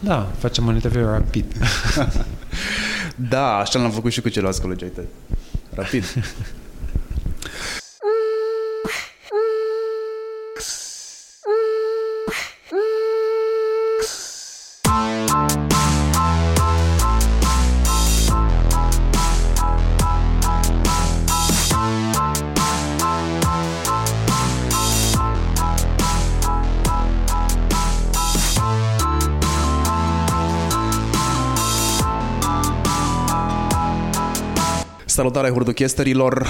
Da, facem un interviu rapid. da, așa l-am făcut și cu ceilalți colegi ai tăi. Rapid. Salutare hurduchesterilor!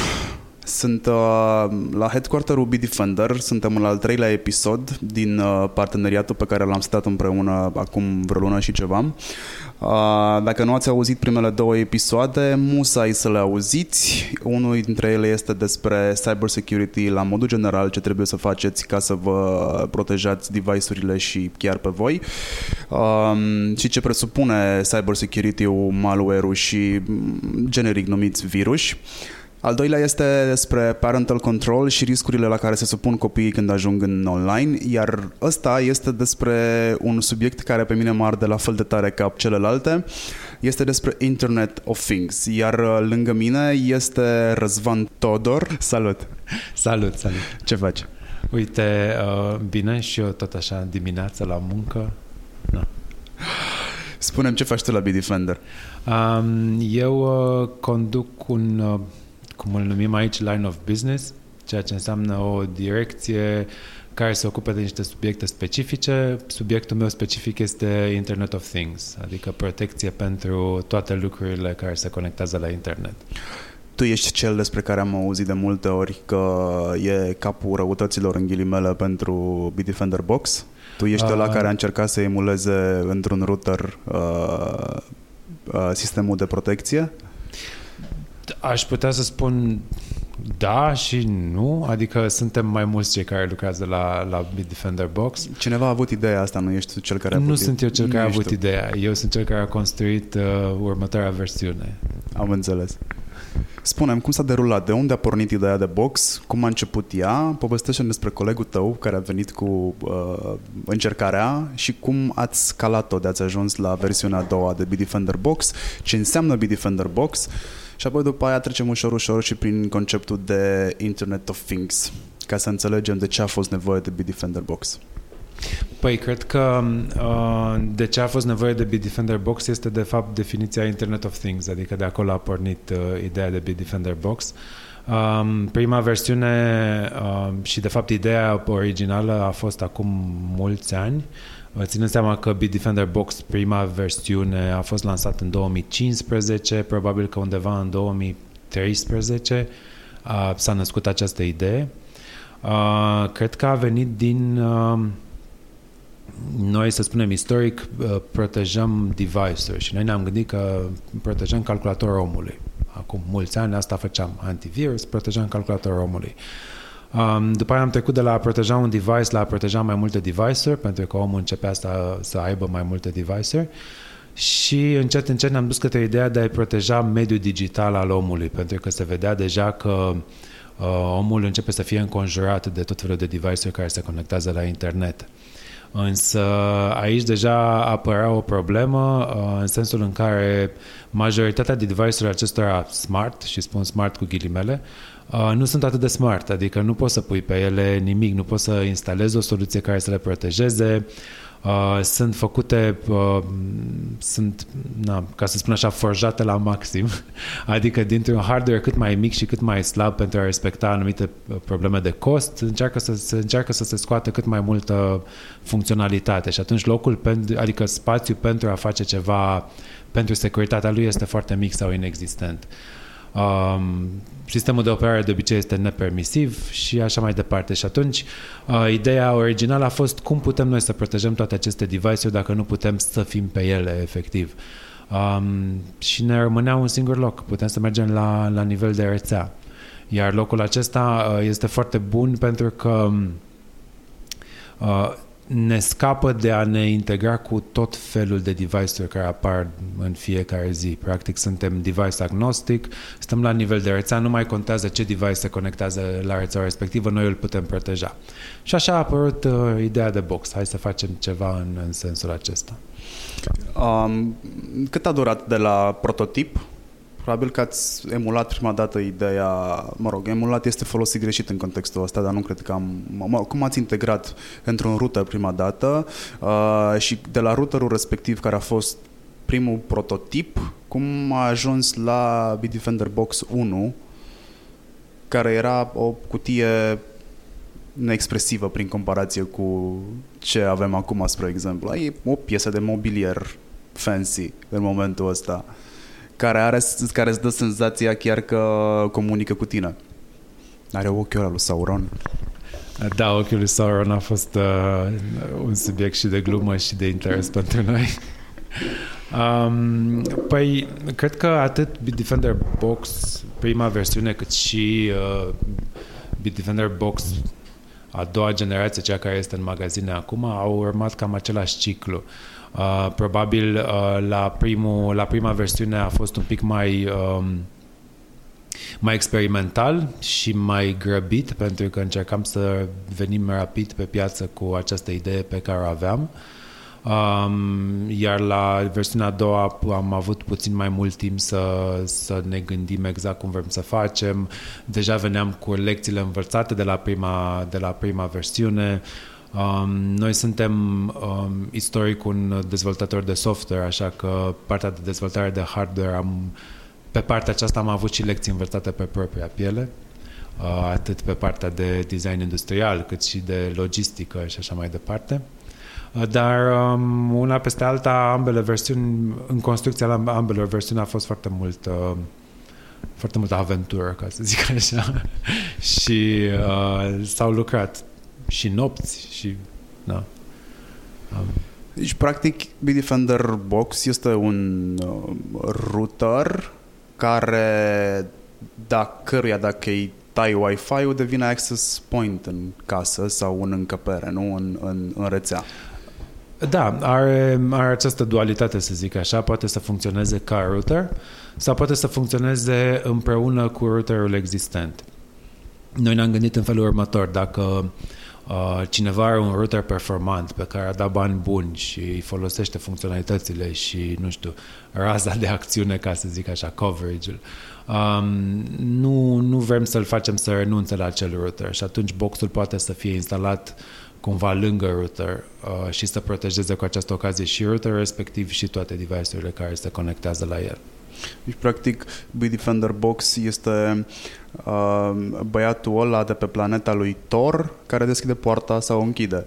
Sunt uh, la headquarter-ul Defender, suntem în al treilea episod din uh, parteneriatul pe care l-am stat împreună acum vreo lună și ceva. Uh, dacă nu ați auzit primele două episoade, musai să le auziți. Unul dintre ele este despre cybersecurity la modul general, ce trebuie să faceți ca să vă protejați device-urile și chiar pe voi. Um, și ce presupune cybersecurity-ul, malware-ul și generic numiți virus. Al doilea este despre parental control și riscurile la care se supun copiii când ajung în online, iar ăsta este despre un subiect care pe mine mă arde la fel de tare ca celelalte. Este despre Internet of Things, iar uh, lângă mine este Răzvan Todor. Salut! Salut, salut! Ce faci? Uite, uh, bine și eu tot așa dimineața la muncă. Da. Spunem ce faci tu la Bitdefender. Um, eu uh, conduc un uh, cum îl numim aici, line of business, ceea ce înseamnă o direcție care se ocupă de niște subiecte specifice. Subiectul meu specific este Internet of Things, adică protecție pentru toate lucrurile care se conectează la internet. Tu ești cel despre care am auzit de multe ori că e capul răutăților în ghilimele pentru Bitdefender Box? Tu ești uh, ăla care a încercat să emuleze într-un router uh, uh, sistemul de protecție? Aș putea să spun da și nu, adică suntem mai mulți cei care lucrează la, la Bitdefender Box. Cineva a avut ideea asta, nu ești cel care a Nu sunt eu cel care a avut tu. ideea, eu sunt cel care a construit uh, următoarea versiune. Am înțeles. Spunem, cum s-a derulat? De unde a pornit ideea de box? Cum a început ea? Povestește despre colegul tău care a venit cu uh, încercarea și cum ați scalat-o de ați ajuns la versiunea a doua de Bitdefender Box, ce înseamnă Bitdefender Box și apoi după aia trecem ușor, ușor și prin conceptul de Internet of Things, ca să înțelegem de ce a fost nevoie de Bitdefender Box. Păi, cred că uh, de ce a fost nevoie de Bitdefender Box este de fapt definiția Internet of Things, adică de acolo a pornit uh, ideea de Bitdefender Box. Um, prima versiune uh, și de fapt ideea originală a fost acum mulți ani Ținând seama că Bitdefender Box, prima versiune, a fost lansat în 2015, probabil că undeva în 2013 uh, s-a născut această idee. Uh, cred că a venit din... Uh, noi, să spunem istoric, uh, protejăm device-uri și noi ne-am gândit că protejăm calculatorul omului. Acum mulți ani asta făceam antivirus, protejăm calculatorul omului. Uh, Um, după aia am trecut de la a proteja un device la a proteja mai multe device-uri, pentru că omul începea să, să aibă mai multe device-uri. Și încet, încet ne-am dus către ideea de a proteja mediul digital al omului, pentru că se vedea deja că uh, omul începe să fie înconjurat de tot felul de device-uri care se conectează la internet. Însă aici deja apărea o problemă uh, în sensul în care majoritatea de device-urile acestora smart, și spun smart cu ghilimele, uh, nu sunt atât de smart, adică nu poți să pui pe ele nimic, nu poți să instalezi o soluție care să le protejeze, Uh, sunt făcute, uh, sunt, na, ca să spun așa, forjate la maxim, adică dintr-un hardware cât mai mic și cât mai slab pentru a respecta anumite uh, probleme de cost, încearcă să, se, încearcă să se scoată cât mai multă funcționalitate. Și atunci locul, pentru, adică spațiu pentru a face ceva pentru securitatea lui este foarte mic sau inexistent. Um, sistemul de operare de obicei este nepermisiv și așa mai departe. Și atunci, uh, ideea originală a fost cum putem noi să protejăm toate aceste device-uri dacă nu putem să fim pe ele efectiv. Um, și ne rămânea un singur loc. Putem să mergem la, la nivel de rețea. Iar locul acesta uh, este foarte bun pentru că uh, ne scapă de a ne integra cu tot felul de device-uri care apar în fiecare zi. Practic suntem device agnostic, stăm la nivel de rețea, nu mai contează ce device se conectează la rețeaua respectivă, noi îl putem proteja. Și așa a apărut uh, ideea de box. Hai să facem ceva în, în sensul acesta. Um, cât a durat de la prototip Probabil că ați emulat prima dată ideea, mă rog, emulat este folosit greșit în contextul ăsta, dar nu cred că am... Mă, cum ați integrat într-un router prima dată uh, și de la routerul respectiv care a fost primul prototip, cum a ajuns la Bitdefender Box 1, care era o cutie neexpresivă prin comparație cu ce avem acum, spre exemplu. E o piesă de mobilier fancy în momentul ăsta care, are, care îți dă senzația chiar că comunică cu tine. Are ochiul ăla lui Sauron. Da, ochiul lui Sauron a fost uh, un subiect și de glumă și de interes pentru noi. Um, păi, cred că atât Bitdefender Box, prima versiune, cât și uh, Bitdefender Box a doua generație, cea care este în magazine acum, au urmat cam același ciclu. Uh, probabil uh, la, primul, la prima versiune a fost un pic mai um, mai experimental și mai grăbit pentru că încercam să venim rapid pe piață cu această idee pe care o aveam. Um, iar la versiunea a doua am avut puțin mai mult timp să, să ne gândim exact cum vrem să facem. Deja veneam cu lecțiile învățate de la prima, de la prima versiune. Um, noi suntem um, istoric un dezvoltator de software, așa că partea de dezvoltare de hardware am, pe partea aceasta am avut și lecții învățate pe propria piele, uh, atât pe partea de design industrial, cât și de logistică și așa mai departe. Uh, dar um, una peste alta, ambele versiuni, în construcția la ambele versiuni a fost foarte mult uh, foarte multă aventură, ca să zic așa. și uh, s-au lucrat și nopți și da. Um. Deci, practic, Bitdefender Box este un uh, router care, dacă căruia dacă îi tai Wi-Fi-ul, devine access point în casă sau în încăpere, nu în, în, în rețea. Da, are, are această dualitate, să zic așa, poate să funcționeze ca router sau poate să funcționeze împreună cu routerul existent. Noi ne-am gândit în felul următor, dacă uh, Uh, cineva are un router performant pe care a dat bani buni și îi folosește funcționalitățile și, nu știu, raza de acțiune, ca să zic așa, coverage-ul. Um, nu, nu vrem să-l facem să renunțe la acel router și atunci boxul poate să fie instalat cumva lângă router uh, și să protejeze cu această ocazie și router respectiv și toate device-urile care se conectează la el. Deci, practic, Bitdefender Box este uh, băiatul ăla de pe planeta lui Thor care deschide poarta sau o închide.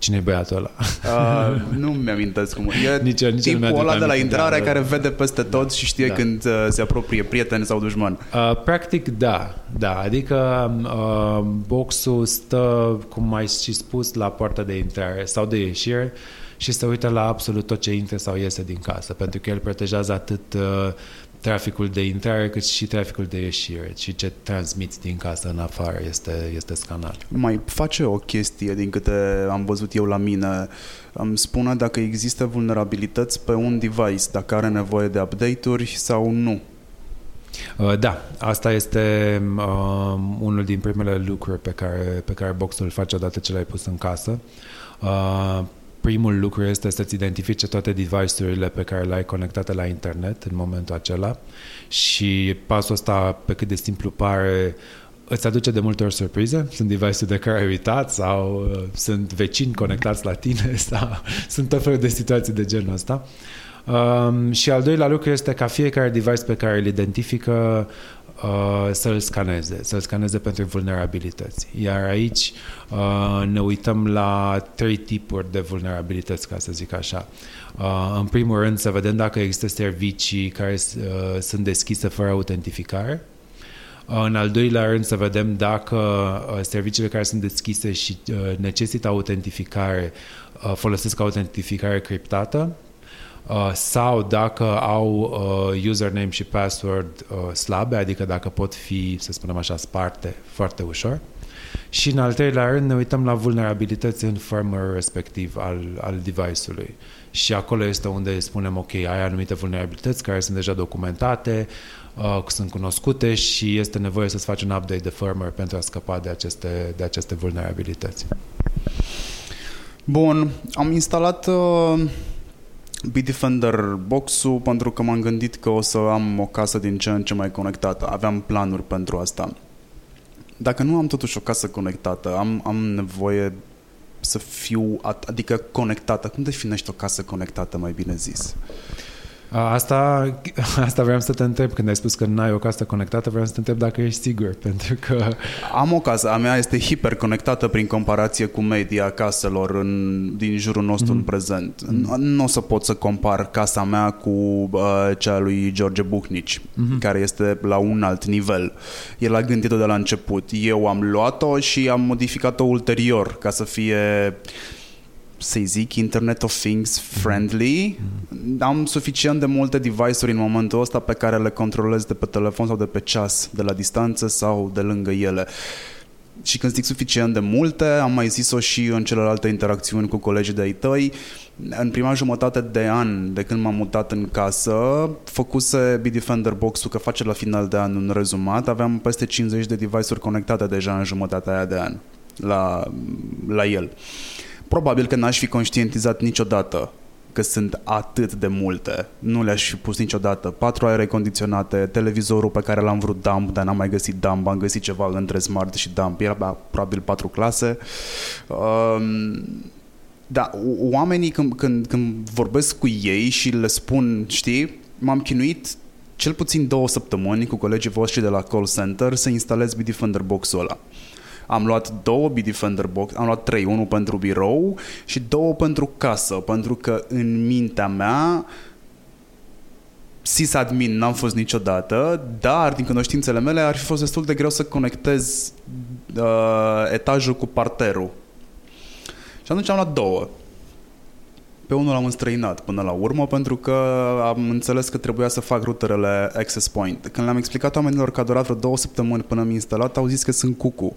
Cine e băiatul ăla? Uh, nu mi-amintesc cum e. Nici, nici tipul ăla de la intrare da, care vede peste tot și știe da. când uh, se apropie prieten sau dușman. Uh, practic, da. da. Adică uh, boxul stă, cum ai și spus, la poarta de intrare sau de ieșire și se uită la absolut tot ce intră sau iese din casă, pentru că el protejează atât uh, traficul de intrare cât și traficul de ieșire și ce transmiți din casă în afară este, este scanat. Mai face o chestie din câte am văzut eu la mine. Îmi spune dacă există vulnerabilități pe un device, dacă are nevoie de update-uri sau nu. Uh, da, asta este uh, unul din primele lucruri pe care, pe care boxul îl face odată ce l-ai pus în casă. Uh, primul lucru este să-ți identifice toate device-urile pe care le-ai conectate la internet în momentul acela și pasul ăsta, pe cât de simplu pare, îți aduce de multe ori surprize. Sunt device-uri de care ai uitat sau uh, sunt vecini conectați la tine sau sunt tot felul de situații de genul ăsta. Um, și al doilea lucru este ca fiecare device pe care îl identifică uh, să-l scaneze, să-l scaneze pentru vulnerabilități. Iar aici uh, ne uităm la trei tipuri de vulnerabilități, ca să zic așa. Uh, în primul rând să vedem dacă există servicii care uh, sunt deschise fără autentificare. Uh, în al doilea rând să vedem dacă uh, serviciile care sunt deschise și uh, necesită autentificare folosesc autentificare criptată Uh, sau dacă au uh, username și password uh, slabe, adică dacă pot fi, să spunem așa, sparte foarte ușor. Și în al treilea rând ne uităm la vulnerabilități în firmware respectiv al, al device-ului. Și acolo este unde spunem, ok, ai anumite vulnerabilități care sunt deja documentate, uh, sunt cunoscute și este nevoie să-ți faci un update de firmware pentru a scăpa de aceste, de aceste vulnerabilități. Bun, am instalat uh, Bitdefender box-ul pentru că m-am gândit că o să am o casă din ce în ce mai conectată. Aveam planuri pentru asta. Dacă nu am totuși o casă conectată, am, am nevoie să fiu, adică conectată. Cum definești o casă conectată, mai bine zis? Asta, asta vreau să te întreb când ai spus că nu ai o casă conectată, vreau să te întreb dacă ești sigur, pentru că... Am o casă, a mea este hiperconectată prin comparație cu media caselor în, din jurul nostru mm. în prezent. Mm. Nu o să pot să compar casa mea cu uh, cea lui George Buchnici, mm-hmm. care este la un alt nivel. El a gândit-o de la început. Eu am luat-o și am modificat-o ulterior ca să fie să zic, Internet of Things friendly. Mm. Am suficient de multe device-uri în momentul ăsta pe care le controlez de pe telefon sau de pe ceas, de la distanță sau de lângă ele. Și când zic suficient de multe, am mai zis-o și în celelalte interacțiuni cu colegii de-ai tăi, în prima jumătate de an de când m-am mutat în casă, făcuse Bitdefender Box-ul că face la final de an un rezumat, aveam peste 50 de device-uri conectate deja în jumătatea aia de an la, la el. Uh, probabil că n-aș fi conștientizat niciodată că sunt atât de multe. Nu le-aș fi pus niciodată. Patru aere condiționate, televizorul pe care l-am vrut dump, dar n-am mai găsit dump, am găsit ceva între smart și dump. Era probabil patru clase. Um, da, oamenii când, când, când vorbesc cu ei și le spun, știi, m-am chinuit cel puțin două săptămâni cu colegii voștri de la call center să instalez Bitdefender box-ul ăla. Am luat două Bitdefender Box, am luat trei, unul pentru birou și două pentru casă, pentru că în mintea mea sysadmin n-am fost niciodată, dar din cunoștințele mele ar fi fost destul de greu să conectez uh, etajul cu parterul. Și atunci am luat două. Pe unul l-am înstrăinat până la urmă pentru că am înțeles că trebuia să fac ruterele access point. Când le-am explicat oamenilor că a durat vreo două săptămâni până am instalat, au zis că sunt cucu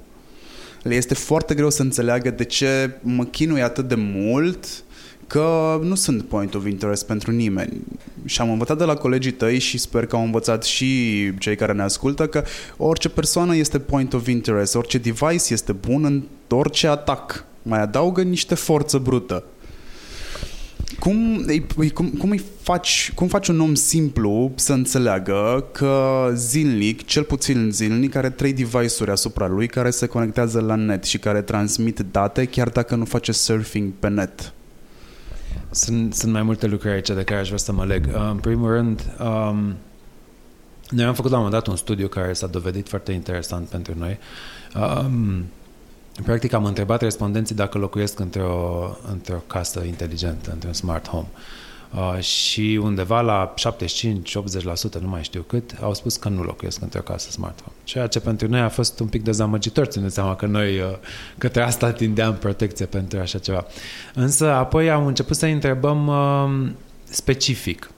le este foarte greu să înțeleagă de ce mă chinui atât de mult că nu sunt point of interest pentru nimeni. Și am învățat de la colegii tăi și sper că au învățat și cei care ne ascultă că orice persoană este point of interest, orice device este bun în orice atac. Mai adaugă niște forță brută. Cum, cum, cum îi faci, cum faci un om simplu să înțeleagă că zilnic, cel puțin zilnic, are trei device-uri asupra lui care se conectează la net și care transmit date chiar dacă nu face surfing pe net? Sunt, sunt mai multe lucruri aici de care aș vrea să mă leg. Uh, în primul rând, um, noi am făcut la un moment dat un studiu care s-a dovedit foarte interesant pentru noi. Um, Practic am întrebat respondenții dacă locuiesc într-o, într-o casă inteligentă, într-un smart home. Uh, și undeva la 75-80%, nu mai știu cât, au spus că nu locuiesc într-o casă smart home. Ceea ce pentru noi a fost un pic dezamăgitor, țineți seama că noi uh, către asta tindeam protecție pentru așa ceva. Însă apoi am început să întrebăm uh, specific.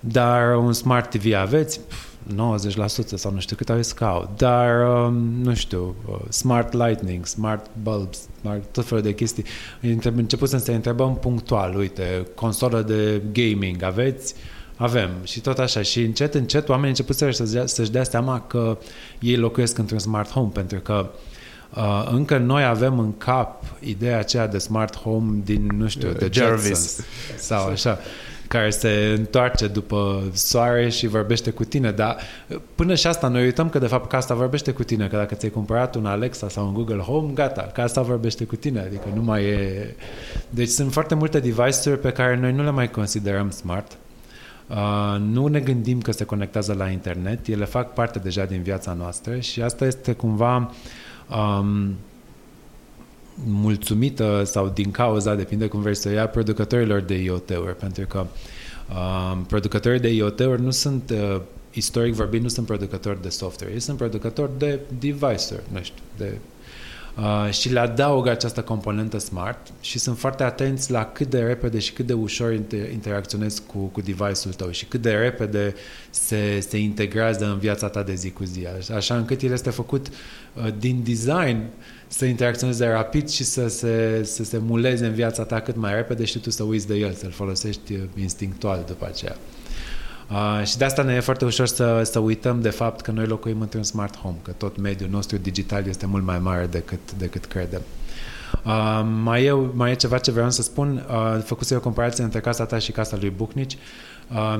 Dar un smart TV aveți? Pff, 90% sau nu știu cât au scout, dar um, nu știu, uh, smart lightning, smart bulbs, smart, tot felul de chestii. Început să ne întrebăm punctual, uite, consolă de gaming aveți? Avem. Și tot așa. Și încet, încet oamenii început să, să-și dea seama că ei locuiesc într-un smart home, pentru că Uh, încă noi avem în cap ideea aceea de smart home din, nu știu, de Jarvis sau așa care se întoarce după soare și vorbește cu tine, dar până și asta noi uităm că de fapt casa vorbește cu tine, că dacă ți-ai cumpărat un Alexa sau un Google Home, gata, casa vorbește cu tine, adică nu mai e... Deci sunt foarte multe device-uri pe care noi nu le mai considerăm smart, Uh, nu ne gândim că se conectează la internet, ele fac parte deja din viața noastră și asta este cumva um, mulțumită sau din cauza, depinde cum vrei să ia, producătorilor de IoT-uri, pentru că uh, producătorii de IoT-uri nu sunt, uh, istoric vorbind, nu sunt producători de software, ei sunt producători de device-uri, nu știu, de Uh, și le adaugă această componentă smart și sunt foarte atenți la cât de repede și cât de ușor inter- interacționezi cu, cu device-ul tău și cât de repede se, se integrează în viața ta de zi cu zi. Așa încât el este făcut uh, din design să interacționeze rapid și să se, să se muleze în viața ta cât mai repede și tu să uiți de el, să-l folosești uh, instinctual după aceea. Uh, și de asta ne e foarte ușor să, să uităm de fapt că noi locuim într-un smart home, că tot mediul nostru digital este mult mai mare decât, decât credem. Uh, mai, e, mai e ceva ce vreau să spun. Uh, făcuse o comparație între casa ta și casa lui Bucnici uh,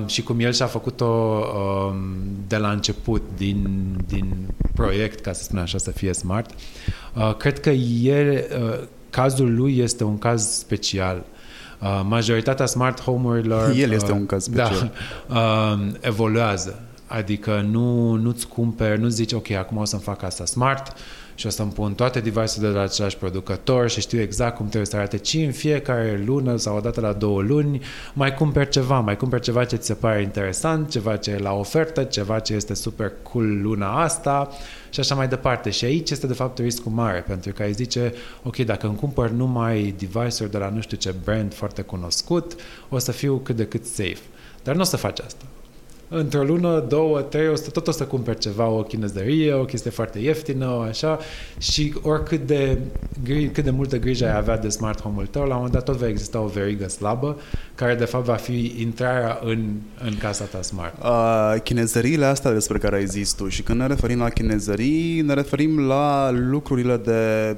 și cum el și-a făcut-o uh, de la început din, din proiect, ca să spun așa, să fie smart. Uh, cred că el, uh, cazul lui este un caz special Uh, majoritatea smart home-urilor... El este uh, un caz special. Da, uh, evoluează. Adică nu, nu-ți cumperi, nu zici, ok, acum o să-mi fac asta smart și o să-mi pun toate device-urile de la același producător și știu exact cum trebuie să arate, ci în fiecare lună sau o dată la două luni mai cumperi ceva, mai cumperi ceva ce ți se pare interesant, ceva ce e la ofertă, ceva ce este super cool luna asta și așa mai departe. Și aici este de fapt riscul mare, pentru că ai zice, ok, dacă îmi cumpăr numai device-uri de la nu știu ce brand foarte cunoscut, o să fiu cât de cât safe. Dar nu o să faci asta într-o lună, două, trei, o să, tot o să cumperi ceva, o chinezărie, o chestie foarte ieftină, așa, și oricât de, cât de multă grijă ai avea de smart home-ul tău, la un moment dat tot va exista o verigă slabă, care de fapt va fi intrarea în, în casa ta smart. Uh, chinezăriile astea despre care ai zis tu și când ne referim la chinezării, ne referim la lucrurile de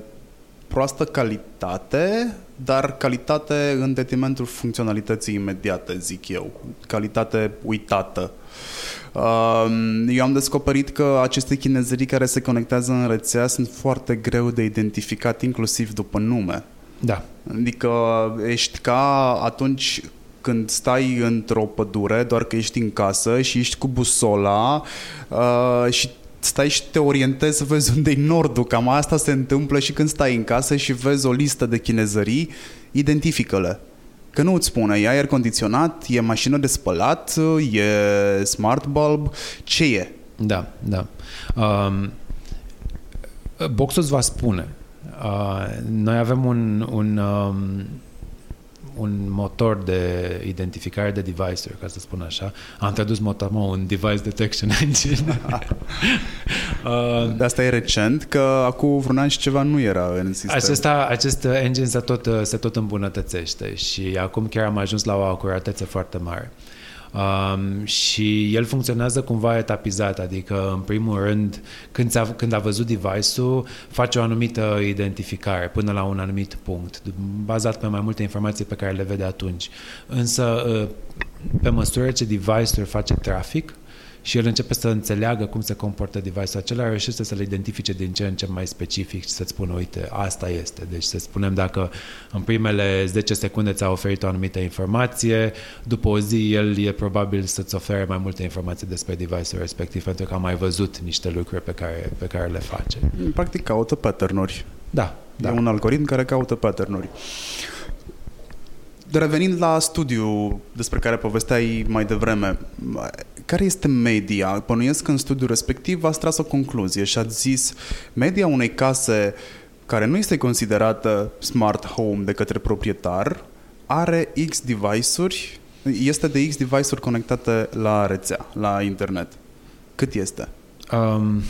proastă calitate, dar calitate în detrimentul funcționalității imediate, zic eu. Calitate uitată. Eu am descoperit că aceste chinezării care se conectează în rețea sunt foarte greu de identificat, inclusiv după nume. Da. Adică ești ca atunci când stai într-o pădure, doar că ești în casă și ești cu busola uh, și stai și te orientezi să vezi unde e nordul. Cam asta se întâmplă și când stai în casă și vezi o listă de chinezării, identifică-le. Că nu îți spune, e aer condiționat, e mașină de spălat, e smart bulb, ce e? Da, da. Um, boxul îți va spune. Uh, noi avem un, un um, un motor de identificare de device-uri, ca să spun așa. Am tradus motamo un device detection engine. uh, de asta e recent, că acum vreun an și ceva nu era în sistem. Acesta, acest engine se tot, se tot îmbunătățește și acum chiar am ajuns la o acuratețe foarte mare. Uh, Um, și el funcționează cumva etapizat, adică în primul rând când a, când a văzut device-ul face o anumită identificare până la un anumit punct, bazat pe mai multe informații pe care le vede atunci. Însă uh, pe măsură ce device-ul face trafic, și el începe să înțeleagă cum se comportă device-ul acela, reușește să le identifice din ce în ce mai specific și să-ți spună, uite, asta este. Deci să spunem dacă în primele 10 secunde ți-a oferit o anumită informație, după o zi el e probabil să-ți ofere mai multe informații despre device-ul respectiv, pentru că a mai văzut niște lucruri pe care, pe care le face. Practic caută pattern-uri. Da. da. E un algoritm care caută pattern-uri. Revenind la studiu despre care povesteai mai devreme, care este media? Pănuiesc că în studiul respectiv ați tras o concluzie și ați zis media unei case care nu este considerată smart home de către proprietar are X device-uri, este de X device-uri conectate la rețea, la internet. Cât este? Um,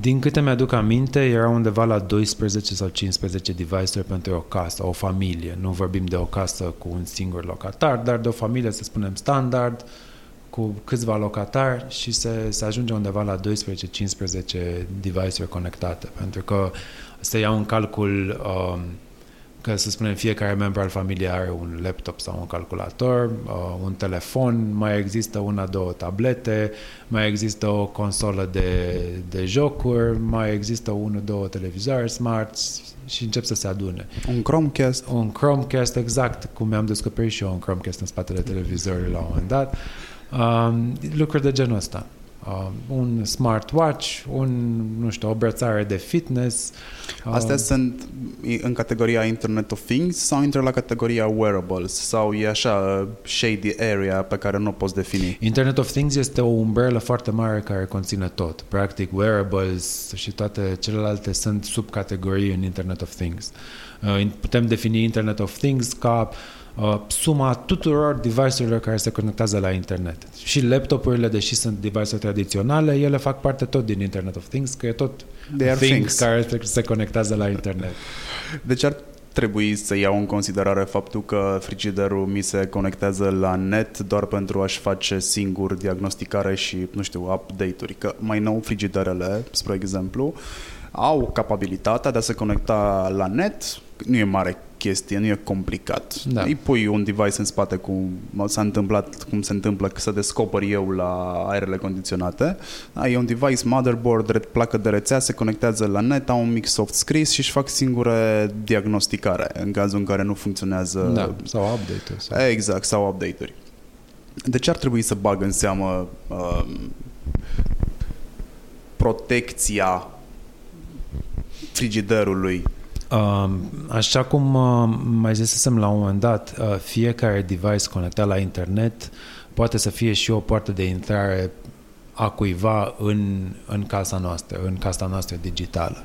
din câte mi-aduc aminte, era undeva la 12 sau 15 device-uri pentru o casă, o familie. Nu vorbim de o casă cu un singur locatar, dar de o familie, să spunem, standard, cu câțiva locatari și se, se ajunge undeva la 12-15 device-uri conectate. Pentru că se iau în calcul um, că, să spunem, fiecare membru al familiei are un laptop sau un calculator, uh, un telefon, mai există una, două tablete, mai există o consolă de, de jocuri, mai există unul, două televizoare smart și încep să se adune. Un Chromecast. Un Chromecast, exact, cum mi-am descoperit și eu un Chromecast în spatele televizorului la un moment dat. Um, lucruri de genul ăsta. Uh, un smartwatch, un, nu știu, o brățară de fitness. Astea uh, sunt în categoria Internet of Things sau intră la categoria wearables sau e așa shady area pe care nu o poți defini? Internet of Things este o umbrelă foarte mare care conține tot. Practic, wearables și toate celelalte sunt subcategorii în Internet of Things. Uh, putem defini Internet of Things ca uh, uh, suma tuturor device-urilor care se conectează la internet. Și laptopurile, deși sunt device-uri tradiționale, ele fac parte tot din Internet of Things, că e tot things, things care se conectează la internet. Deci ar trebui să iau în considerare faptul că frigiderul mi se conectează la net doar pentru a-și face singur diagnosticare și, nu știu, update-uri. Că mai nou frigiderele, spre exemplu, au capabilitatea de a se conecta la net, nu e mare chestie, nu e complicat. Da. Îi pui un device în spate cum s-a întâmplat, cum se întâmplă că să descoper eu la aerele condiționate. Da, e un device, motherboard, placă de rețea, se conectează la net, au un mic soft scris și își fac singure diagnosticare în cazul în care nu funcționează. Da, sau update-uri. Sau... Exact, sau update-uri. De ce ar trebui să bag în seamă uh, protecția frigiderului Așa cum mai zisesem la un moment dat, uh, fiecare device conectat la internet poate să fie și o poartă de intrare a cuiva în, în casa noastră, în casa noastră digitală.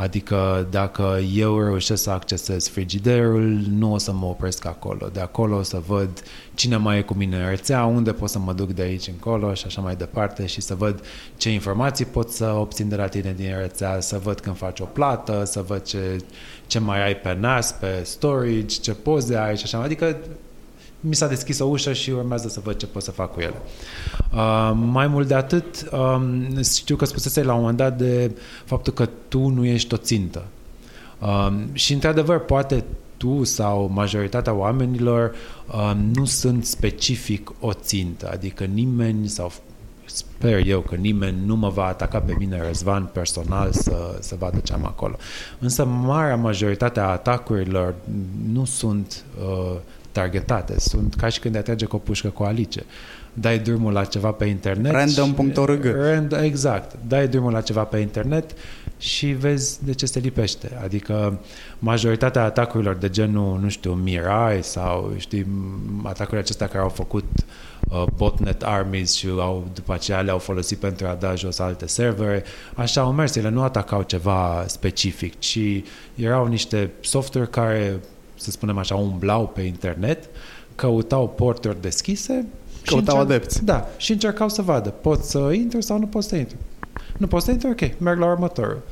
Adică dacă eu reușesc să accesez frigiderul, nu o să mă opresc acolo. De acolo o să văd cine mai e cu mine în rețea, unde pot să mă duc de aici încolo și așa mai departe și să văd ce informații pot să obțin de la tine din rețea, să văd când faci o plată, să văd ce, ce mai ai pe NAS, pe storage, ce poze ai și așa. Adică mi s-a deschis o ușă și urmează să văd ce pot să fac cu ele. Uh, mai mult de atât, um, știu că spusese la un moment dat de faptul că tu nu ești o țintă. Um, și într-adevăr, poate tu sau majoritatea oamenilor um, nu sunt specific o țintă, adică nimeni sau sper eu că nimeni nu mă va ataca pe mine, Răzvan, personal, să, să vadă ce am acolo. Însă marea majoritate a atacurilor nu sunt uh, targetate. Sunt ca și când te atrage cu o pușcă cu alice. Dai drumul la ceva pe internet. Random.org rand, Exact. Dai drumul la ceva pe internet și vezi de ce se lipește. Adică majoritatea atacurilor de genul, nu știu, Mirai sau, știi, atacurile acestea care au făcut uh, botnet armies și au, după aceea le-au folosit pentru a da jos alte servere, așa au mers. Ele nu atacau ceva specific, ci erau niște software care să spunem așa, umblau pe internet, căutau porturi deschise. Căutau încerc... adepți. Da, și încercau să vadă, pot să intru sau nu pot să intru. Nu pot să intru, ok, merg la următorul.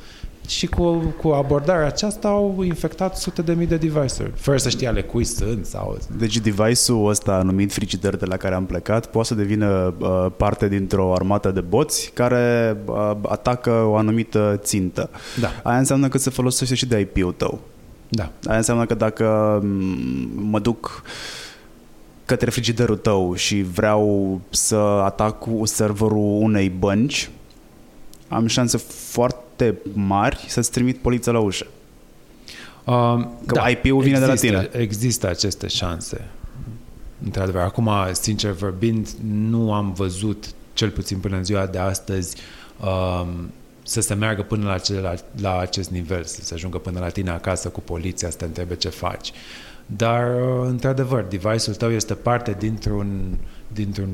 Și cu, cu abordarea aceasta au infectat sute de mii de device-uri, fără să știe ale cui sunt. Sau... Deci device-ul ăsta numit frigider de la care am plecat poate să devină uh, parte dintr-o armată de boți care uh, atacă o anumită țintă. Da. Aia înseamnă că se folosește și de IP-ul tău. Da. Aia înseamnă că dacă mă duc către frigiderul tău și vreau să atac serverul unei bănci, am șanse foarte mari să-ți trimit poliția la ușă. Uh, că da, IP-ul vine există, de la tine. Există aceste șanse. Într-adevăr, acum, sincer vorbind, nu am văzut, cel puțin până în ziua de astăzi, uh, să se meargă până la, ce, la, la acest nivel, să se ajungă până la tine acasă cu poliția, să te întrebe ce faci. Dar, uh, într-adevăr, device-ul tău este parte dintr-un, dintr-un,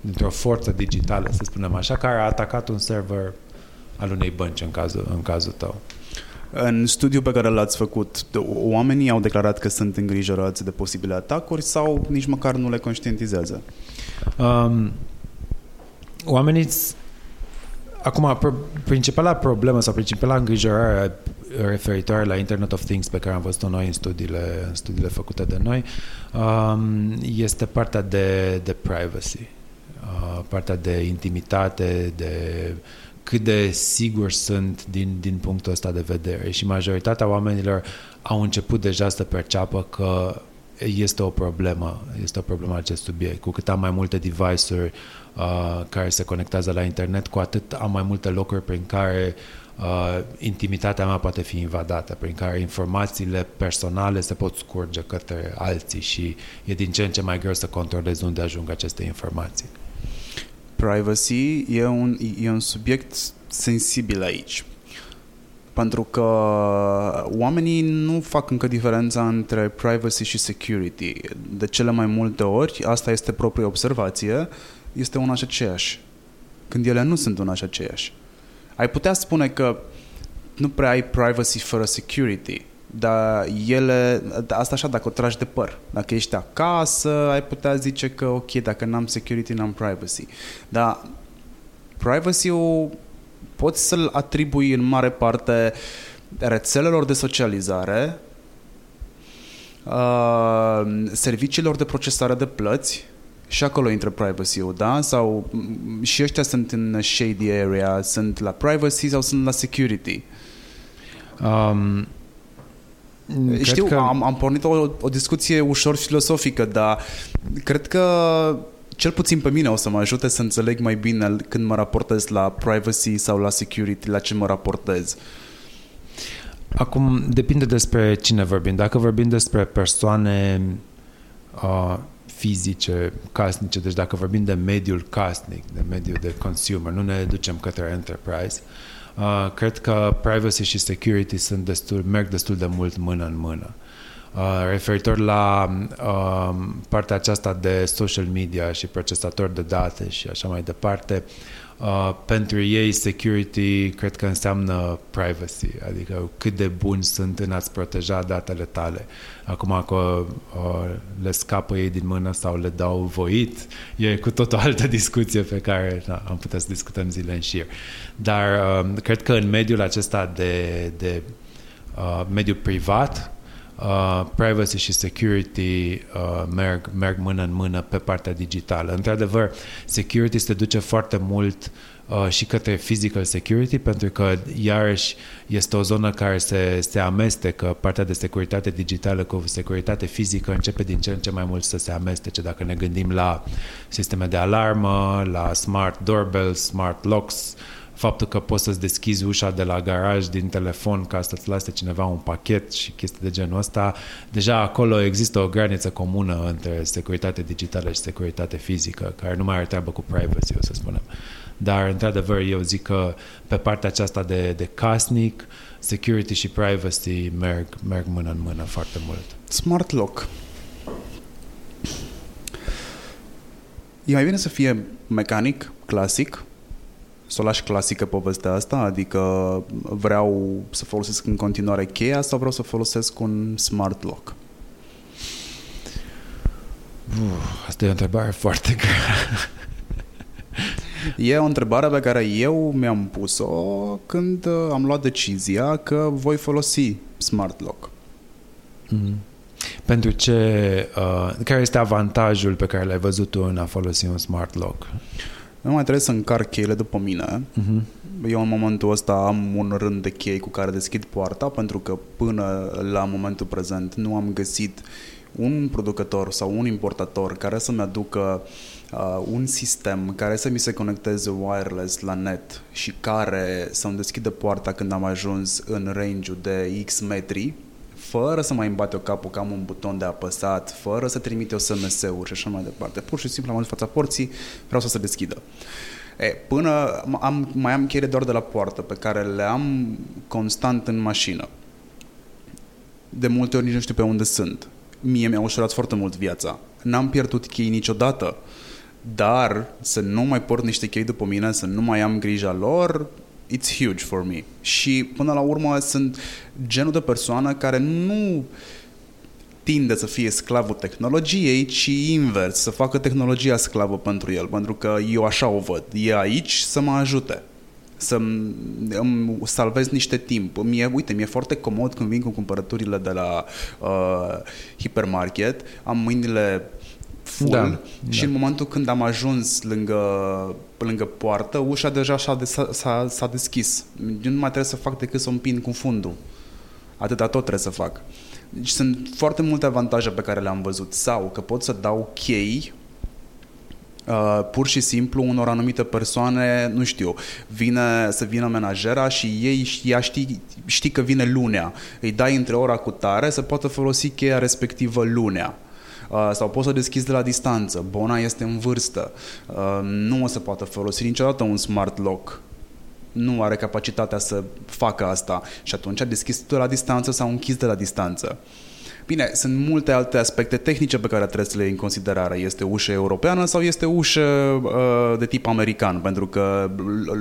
dintr-o forță digitală, să spunem așa, care a atacat un server al unei bănci în cazul, în cazul tău. În studiul pe care l-ați făcut, oamenii au declarat că sunt îngrijorați de posibile atacuri sau nici măcar nu le conștientizează? Um, oamenii Acum, principala problemă sau principala îngrijorare referitoare la Internet of Things pe care am văzut-o noi în studiile, în studiile făcute de noi um, este partea de, de privacy, uh, partea de intimitate, de cât de siguri sunt din, din punctul ăsta de vedere. Și majoritatea oamenilor au început deja să perceapă că este o problemă, este o problemă acest subiect. Cu cât am mai multe device-uri uh, care se conectează la internet, cu atât am mai multe locuri prin care uh, intimitatea mea poate fi invadată, prin care informațiile personale se pot scurge către alții și e din ce în ce mai greu să controlezi unde ajung aceste informații. privacy e un, e un subiect sensibil aici. Pentru că oamenii nu fac încă diferența între privacy și security. De cele mai multe ori, asta este propria observație, este una și aceeași. Când ele nu sunt una și aceeași. Ai putea spune că nu prea ai privacy fără security, dar ele, asta așa dacă o tragi de păr. Dacă ești acasă, ai putea zice că ok, dacă n-am security, n-am privacy. Dar privacy-ul poți să-l atribui în mare parte rețelelor de socializare, uh, serviciilor de procesare de plăți, și acolo intră privacy-ul, da? Sau și ăștia sunt în shady area, sunt la privacy sau sunt la security? Um, Știu, că... am, am pornit o, o discuție ușor filosofică, dar cred că cel puțin pe mine o să mă ajute să înțeleg mai bine când mă raportez la privacy sau la security, la ce mă raportez. Acum, depinde despre cine vorbim. Dacă vorbim despre persoane uh, fizice, casnice, deci dacă vorbim de mediul casnic, de mediul de consumer, nu ne ducem către enterprise, uh, cred că privacy și security sunt destul, merg destul de mult mână în mână. Uh, referitor la uh, partea aceasta de social media și procesatori de date și așa mai departe, uh, pentru ei security cred că înseamnă privacy, adică cât de buni sunt în a-ți proteja datele tale. Acum că uh, le scapă ei din mână sau le dau voit, e cu tot o altă discuție pe care na, am putea să discutăm zile în șir. Dar uh, cred că în mediul acesta de, de uh, mediul privat, uh, privacy și security uh, merg, merg mână în mână pe partea digitală. Într-adevăr, security se duce foarte mult uh, și către physical security, pentru că iarăși este o zonă care se, se amestecă, partea de securitate digitală cu securitate fizică începe din ce în ce mai mult să se amestece. Dacă ne gândim la sisteme de alarmă, la smart doorbells, smart locks, uh, faptul că poți să-ți deschizi ușa de la garaj din telefon ca să-ți lase cineva un pachet și chestii de genul ăsta, deja acolo există o graniță comună între securitate digitală și securitate fizică, care nu mai are treabă cu privacy, o să spunem. Dar, într-adevăr, eu zic că pe partea aceasta de, de casnic, security și privacy merg, merg mână în mână foarte mult. Smart lock. E mai bine să fie mecanic, clasic, să o lași clasică povestea asta? Adică vreau să folosesc în continuare cheia sau vreau să folosesc un smart lock? Uh, asta e o întrebare foarte grea. E o întrebare pe care eu mi-am pus-o când uh, am luat decizia că voi folosi smart lock. Mm. Pentru ce, uh, care este avantajul pe care l-ai văzut tu în a folosi un smart lock? Nu mai trebuie să încarc cheile după mine. Uh-huh. Eu în momentul ăsta am un rând de chei cu care deschid poarta pentru că până la momentul prezent nu am găsit un producător sau un importator care să-mi aducă uh, un sistem care să mi se conecteze wireless la net și care să-mi deschidă poarta când am ajuns în range-ul de X metri fără să mai îmbate o capul că am un buton de apăsat, fără să trimite o SMS-uri și așa mai departe. Pur și simplu am în fața porții, vreau să se deschidă. E, până am, mai am cheile doar de la poartă, pe care le am constant în mașină. De multe ori nici nu știu pe unde sunt. Mie mi-a ușurat foarte mult viața. N-am pierdut chei niciodată. Dar să nu mai port niște chei după mine, să nu mai am grija lor, it's huge for me. Și până la urmă sunt genul de persoană care nu tinde să fie sclavul tehnologiei, ci invers, să facă tehnologia sclavă pentru el, pentru că eu așa o văd. E aici să mă ajute să îmi salvez niște timp. Mie, uite, mi-e foarte comod când vin cu cumpărăturile de la uh, hipermarket, am mâinile full da, și da. în momentul când am ajuns lângă, lângă poartă, ușa deja s-a, s-a, s-a deschis. Eu nu mai trebuie să fac decât să o împin cu fundul. Atâta tot trebuie să fac. Deci sunt foarte multe avantaje pe care le-am văzut. Sau că pot să dau chei Uh, pur și simplu unor anumite persoane, nu știu, vine să vină menajera și ei ea știi, știi că vine lunea. Îi dai între ora cu tare să poată folosi cheia respectivă lunea uh, sau poți să o deschizi de la distanță, bona este în vârstă, uh, nu o să poată folosi niciodată un smart lock. Nu are capacitatea să facă asta. Și atunci a deschis de la distanță sau închis de la distanță. Bine, sunt multe alte aspecte tehnice pe care trebuie să le iei în considerare. Este ușă europeană sau este ușă uh, de tip american, pentru că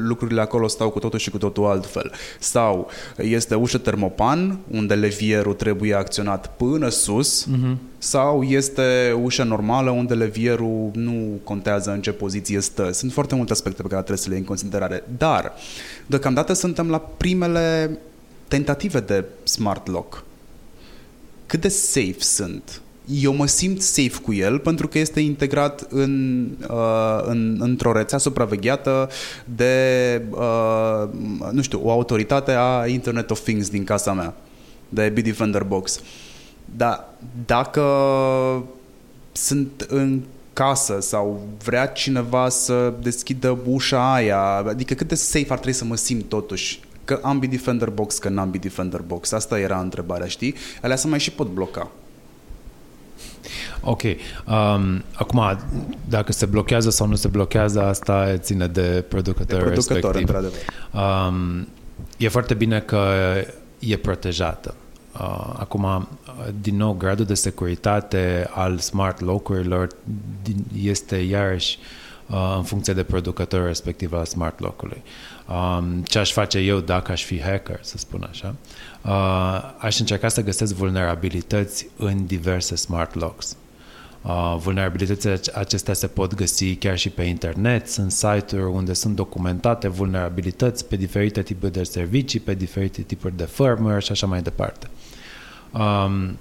lucrurile acolo stau cu totul și cu totul altfel. Sau este ușă termopan, unde levierul trebuie acționat până sus, uh-huh. sau este ușă normală, unde levierul nu contează în ce poziție stă. Sunt foarte multe aspecte pe care trebuie să le iei în considerare. Dar, deocamdată suntem la primele tentative de smart lock cât de safe sunt. Eu mă simt safe cu el pentru că este integrat în, uh, în, într-o rețea supravegheată de, uh, nu știu, o autoritate a Internet of Things din casa mea, de Bitdefender Box. Dar dacă sunt în casă sau vrea cineva să deschidă ușa aia, adică cât de safe ar trebui să mă simt totuși că am Defender Box, că n-am Defender Box. Asta era întrebarea, știi? Alea să mai și pot bloca. Ok. Um, acum, dacă se blochează sau nu se blochează, asta ține de producător, de producător respectiv. Um, e foarte bine că e protejată. Uh, acum, din nou, gradul de securitate al smart locurilor este iarăși uh, în funcție de producătorul respectiv al smart lock-ului. Um, ce aș face eu dacă aș fi hacker, să spun așa, uh, aș încerca să găsesc vulnerabilități în diverse smart locks. Uh, vulnerabilitățile acestea se pot găsi chiar și pe internet, sunt site-uri unde sunt documentate vulnerabilități pe diferite tipuri de servicii, pe diferite tipuri de firmware și așa mai departe. Um,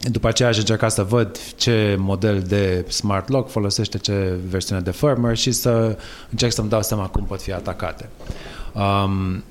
după aceea aș încerca să văd ce model de smart lock folosește ce versiune de firmware și să încerc să-mi dau seama cum pot fi atacate. Um,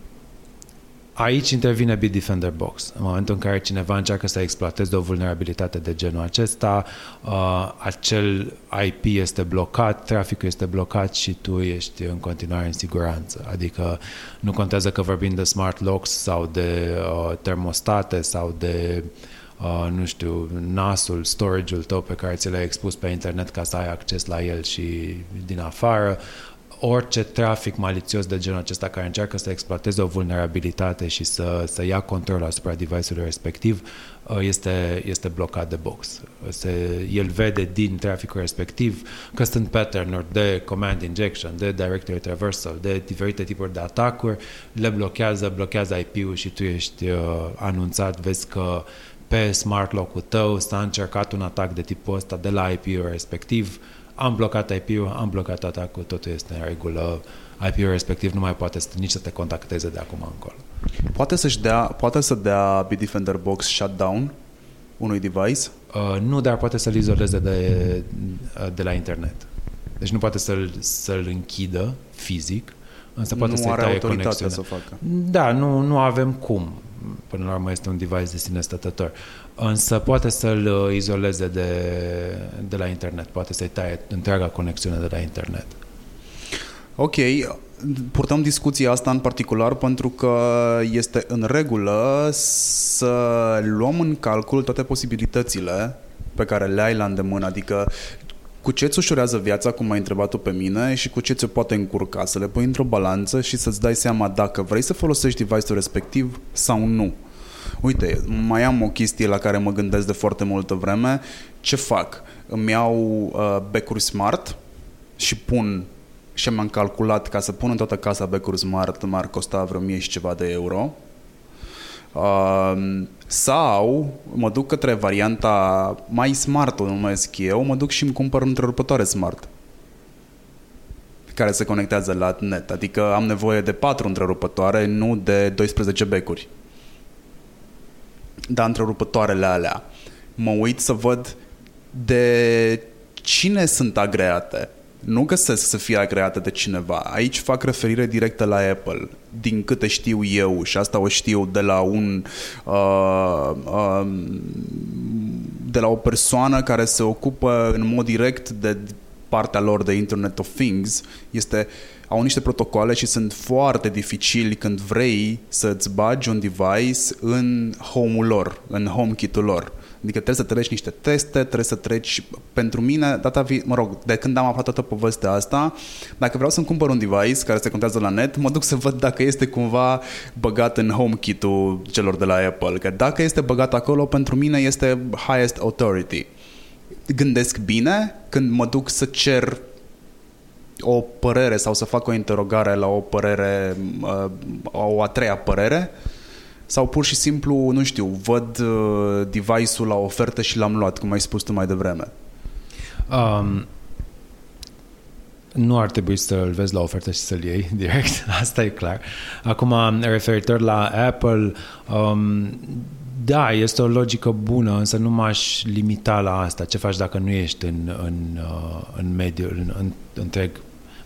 aici intervine Bitdefender Box. În momentul în care cineva încearcă să exploateze o vulnerabilitate de genul acesta, uh, acel IP este blocat, traficul este blocat și tu ești în continuare în siguranță. Adică nu contează că vorbim de smart locks sau de uh, termostate sau de uh, uh, nu știu, nasul, storage-ul tău pe care ți l-ai expus pe internet ca să ai acces la el și din afară, orice trafic malițios de genul acesta care încearcă să exploateze o vulnerabilitate și să, să ia control asupra device-ului respectiv uh, este, este blocat de box. Se, el vede din traficul respectiv că sunt pattern-uri de command injection, de directory traversal, de diferite tipuri de atacuri, le blochează, blochează IP-ul și tu ești uh, anunțat, vezi că pe smart lock-ul tău s-a încercat un atac de tipul ăsta de la IP-ul respectiv, am blocat IP-ul, am blocat atacul, totul este în regulă, IP-ul respectiv nu mai poate să, nici să te contacteze de acum încolo. Poate, să-și dea, poate să dea Bitdefender Box shutdown unui device? Uh, nu, dar poate să-l izoleze de, de la internet. Deci nu poate să-l, să-l închidă fizic, însă poate nu să-i are taie autoritatea să o facă. Da, nu, nu avem cum până la urmă este un device de sine stătător. Însă poate să-l uh, izoleze de, de la internet, poate să-i taie întreaga conexiune de la internet. Ok, purtăm discuția asta în particular pentru că este în regulă să luăm în calcul toate posibilitățile pe care le ai la îndemână, adică cu ce îți ușurează viața, cum ai întrebat tu pe mine, și cu ce ți poate încurca, să le pui într-o balanță și să-ți dai seama dacă vrei să folosești device-ul respectiv sau nu. Uite, mai am o chestie la care mă gândesc de foarte multă vreme. Ce fac? Îmi iau uh, becuri smart și pun și mi-am calculat ca să pun în toată casa becuri smart m-ar costa vreo mie și ceva de euro Uh, sau mă duc către varianta mai smart, o numesc eu, mă duc și îmi cumpăr întrerupătoare smart care se conectează la net. Adică am nevoie de 4 întrerupătoare, nu de 12 becuri. Dar întrerupătoarele alea. Mă uit să văd de cine sunt agreate nu găsesc să fie agreată de cineva. Aici fac referire directă la Apple, din câte știu eu, și asta o știu de la un uh, uh, de la o persoană care se ocupă în mod direct de partea lor de Internet of Things, este au niște protocoale și sunt foarte dificili când vrei să-ți bagi un device în home-ul lor, în HomeKit-ul lor Adică trebuie să treci niște teste, trebuie să treci... Pentru mine, data vi... mă rog, de când am aflat toată povestea asta, dacă vreau să-mi cumpăr un device care se contează la net, mă duc să văd dacă este cumva băgat în HomeKit-ul celor de la Apple. Că dacă este băgat acolo, pentru mine este highest authority. Gândesc bine când mă duc să cer o părere sau să fac o interogare la o părere, uh, o a treia părere, sau pur și simplu, nu știu, văd uh, device-ul la ofertă și l-am luat, cum ai spus tu mai devreme? Um, nu ar trebui să-l vezi la ofertă și să-l iei direct, asta e clar. Acum, referitor la Apple, um, da, este o logică bună, însă nu m-aș limita la asta. Ce faci dacă nu ești în, în, uh, în mediul, în, în întreg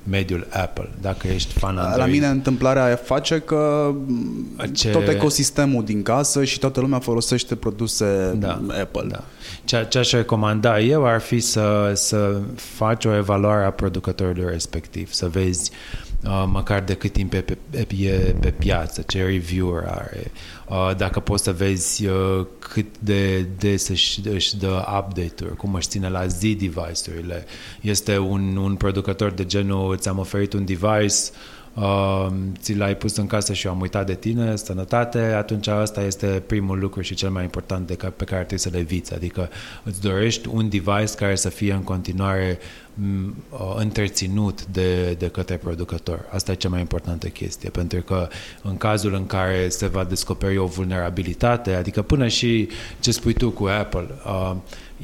mediul Apple, dacă ești fan Android. La mine întâmplarea face că Ce... tot ecosistemul din casă și toată lumea folosește produse da, Apple. Da. Ce, ce aș recomanda eu ar fi să, să faci o evaluare a producătorului respectiv, să vezi uh, măcar de cât timp e pe, pe, pe piață, ce reviewer are, uh, dacă poți să vezi uh, cât de des își, își dă update-uri, cum își ține la zi device-urile. Este un, un producător de genul, ți-am oferit un device, uh, ți l-ai pus în casă și eu am uitat de tine, sănătate, atunci asta este primul lucru și cel mai important de pe care trebuie să le eviți. Adică îți dorești un device care să fie în continuare uh, întreținut de, de către producător. Asta e cea mai importantă chestie, pentru că în cazul în care se va descoperi o vulnerabilitate, adică până și ce spui tu cu Apple, uh,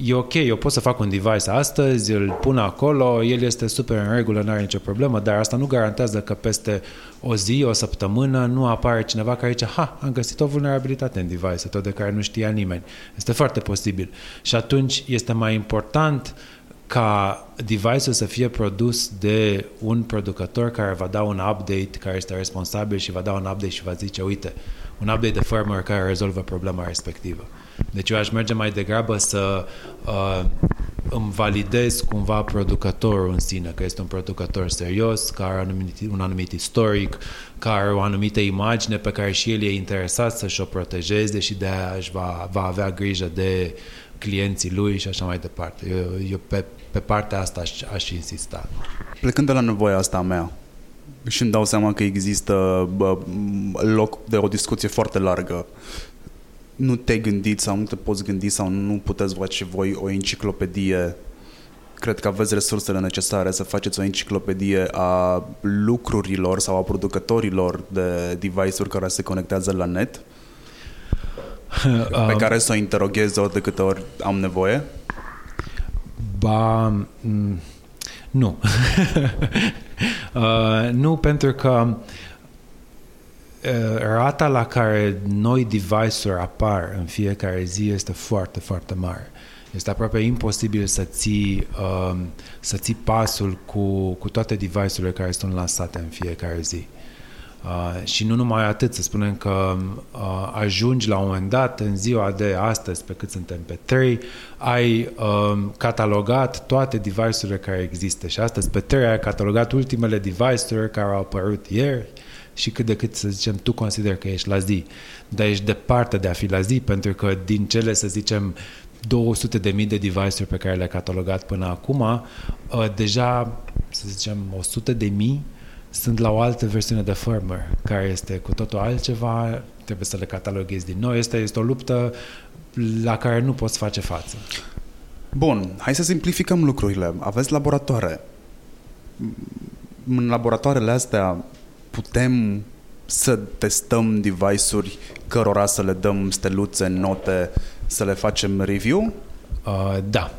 e ok, eu pot să fac un device astăzi, îl pun acolo, el este super în regulă, nu are nicio problemă, dar asta nu garantează că peste o zi, o săptămână, nu apare cineva care zice, ha, am găsit o vulnerabilitate în device tot de care nu știa nimeni. Este foarte posibil. Și atunci este mai important ca device-ul să fie produs de un producător care va da un update, care este responsabil și va da un update și va zice, uite, un update de firmware care rezolvă problema respectivă. Deci eu aș merge mai degrabă să uh, îmi validez cumva producătorul în sine, că este un producător serios, care are un anumit, un anumit istoric, care are o anumită imagine pe care și el e interesat să-și o protejeze și de aia își va, va avea grijă de clienții lui și așa mai departe. Eu, eu pe, pe partea asta aș, aș insista. Plecând de la nevoia asta a mea, și îmi dau seama că există bă, loc de o discuție foarte largă nu te gândiți sau nu te poți gândi sau nu puteți face voi o enciclopedie cred că aveți resursele necesare să faceți o enciclopedie a lucrurilor sau a producătorilor de device-uri care se conectează la net pe care să o interoghez ori de câte ori am nevoie? Ba, nu. uh, nu, pentru că Eh, rata la care noi device-uri apar în fiecare zi este foarte, foarte mare. Este aproape imposibil să ții, um, să ții pasul cu, cu toate device-urile care sunt lansate în fiecare zi. Uh, și nu numai atât, să spunem că uh, ajungi la un moment dat, în ziua de astăzi, pe cât suntem pe 3, ai uh, catalogat toate device-urile care există și astăzi pe 3 ai catalogat ultimele device-uri care au apărut ieri, și cât de cât, să zicem, tu consider că ești la zi. Dar ești departe de a fi la zi, pentru că din cele, să zicem, 200 de mii de device-uri pe care le-ai catalogat până acum, uh, deja, să zicem, 100 de mii sunt la o altă versiune de firmware, care este cu totul altceva, trebuie să le cataloghezi din nou. Este, este o luptă la care nu poți face față. Bun, hai să simplificăm lucrurile. Aveți laboratoare. În laboratoarele astea putem să testăm device-uri cărora să le dăm steluțe, note, să le facem review? Uh, da.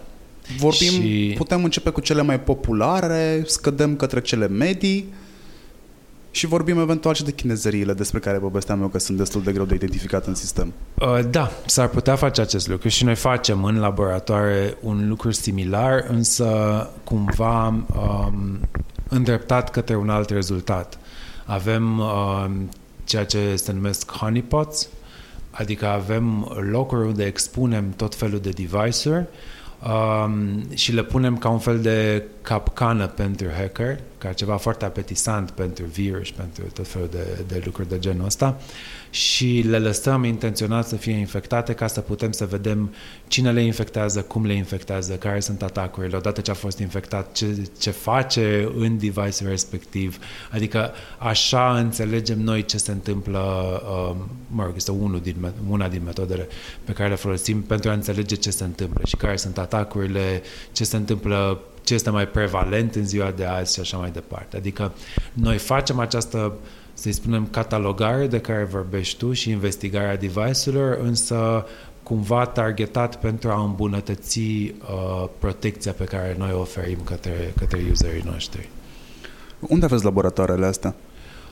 Vorbim, și... putem începe cu cele mai populare, scădem către cele medii și vorbim eventual și de chinezăriile despre care povesteam eu că sunt destul de greu de identificat în sistem. Uh, da, s-ar putea face acest lucru și noi facem în laboratoare un lucru similar, însă cumva um, îndreptat către un alt rezultat. Avem uh, ceea ce se numesc honeypots, adică avem locuri unde expunem tot felul de device-uri um, și le punem ca un fel de capcană pentru hacker, ca ceva foarte apetisant pentru virus, pentru tot felul de, de lucruri de genul ăsta și le lăsăm intenționat să fie infectate ca să putem să vedem cine le infectează, cum le infectează, care sunt atacurile, odată ce a fost infectat, ce, ce face în device respectiv. Adică așa înțelegem noi ce se întâmplă, uh, mă rog, este unul din, una din metodele pe care le folosim pentru a înțelege ce se întâmplă și care sunt atacurile, ce se întâmplă ce este mai prevalent în ziua de azi și așa mai departe. Adică noi facem această să-i spunem, catalogare de care vorbești tu și investigarea device-urilor, însă cumva targetat pentru a îmbunătăți uh, protecția pe care noi o oferim către, către userii noștri. Unde aveți laboratoarele astea?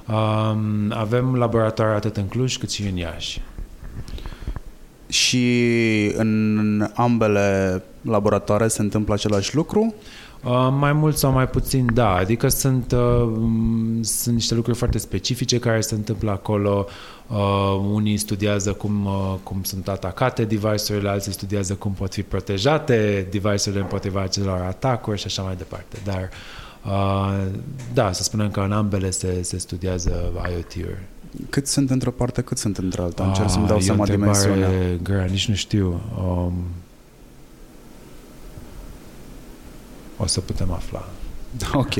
Um, avem laboratoare atât în Cluj cât și în Iași. Și în ambele laboratoare se întâmplă același lucru? Uh, mai mult sau mai puțin, da. Adică sunt, uh, sunt niște lucruri foarte specifice care se întâmplă acolo. Uh, unii studiază cum, uh, cum sunt atacate device-urile, alții studiază cum pot fi protejate device-urile împotriva acelor atacuri și așa mai departe. Dar, uh, da, să spunem că în ambele se, se studiază IoT-uri. Cât sunt într-o parte, cât sunt într-alta? Încerc să-mi dau Ah, e seama o întrebare dimensiunea. Grea, nici nu știu. Um, o să putem afla. Ok.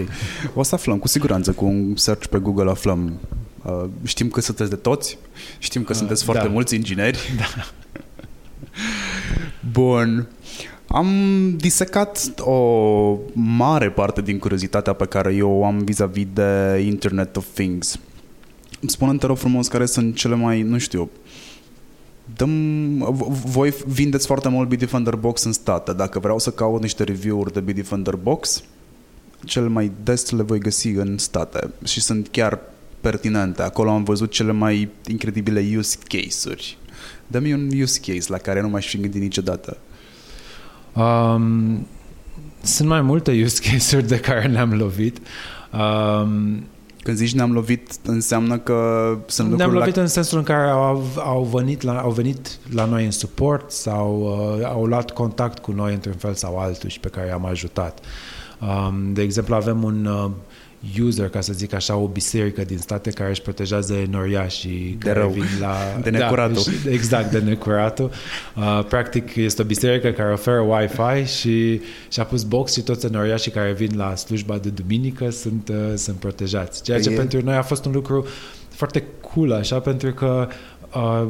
O să aflăm, cu siguranță, cu un search pe Google aflăm. Uh, știm că sunteți de toți, știm că Uh, sunteți da. foarte mulți ingineri. Da. Bun. Am disecat o mare parte din curiozitatea pe care eu o am vis-a-vis de Internet of Things. Spune-mi, te rog frumos, care sunt cele mai, nu știu, Dăm, v- voi vindeți foarte mult Bitdefender Box în state. Dacă vreau să caut niște review-uri de Bitdefender Box, cel mai des le voi găsi în state și sunt chiar pertinente. Acolo am văzut cele mai incredibile use case-uri. Dă-mi un use case la care nu m-aș fi gândit niciodată. Um, sunt mai multe use case-uri de care ne-am lovit. Um, Când zici ne-am lovit, înseamnă că sunt ne-am lucruri lovit la... în sensul în care au, au, venit la, au venit la noi în suport sau uh, au luat contact cu noi într-un fel sau altul și pe care i-am ajutat. Um, de exemplu, avem un uh, user, ca să zic așa, o biserică din state care își protejează noriașii De care rău. vin la... De necuratul. Da, exact, de necuratul. Uh, practic, este o biserică care oferă Wi-Fi și și-a pus box și toți noriașii care vin la slujba de duminică sunt, uh, sunt protejați. Ceea ce E- pentru noi a fost un lucru foarte cool, așa, pentru că uh,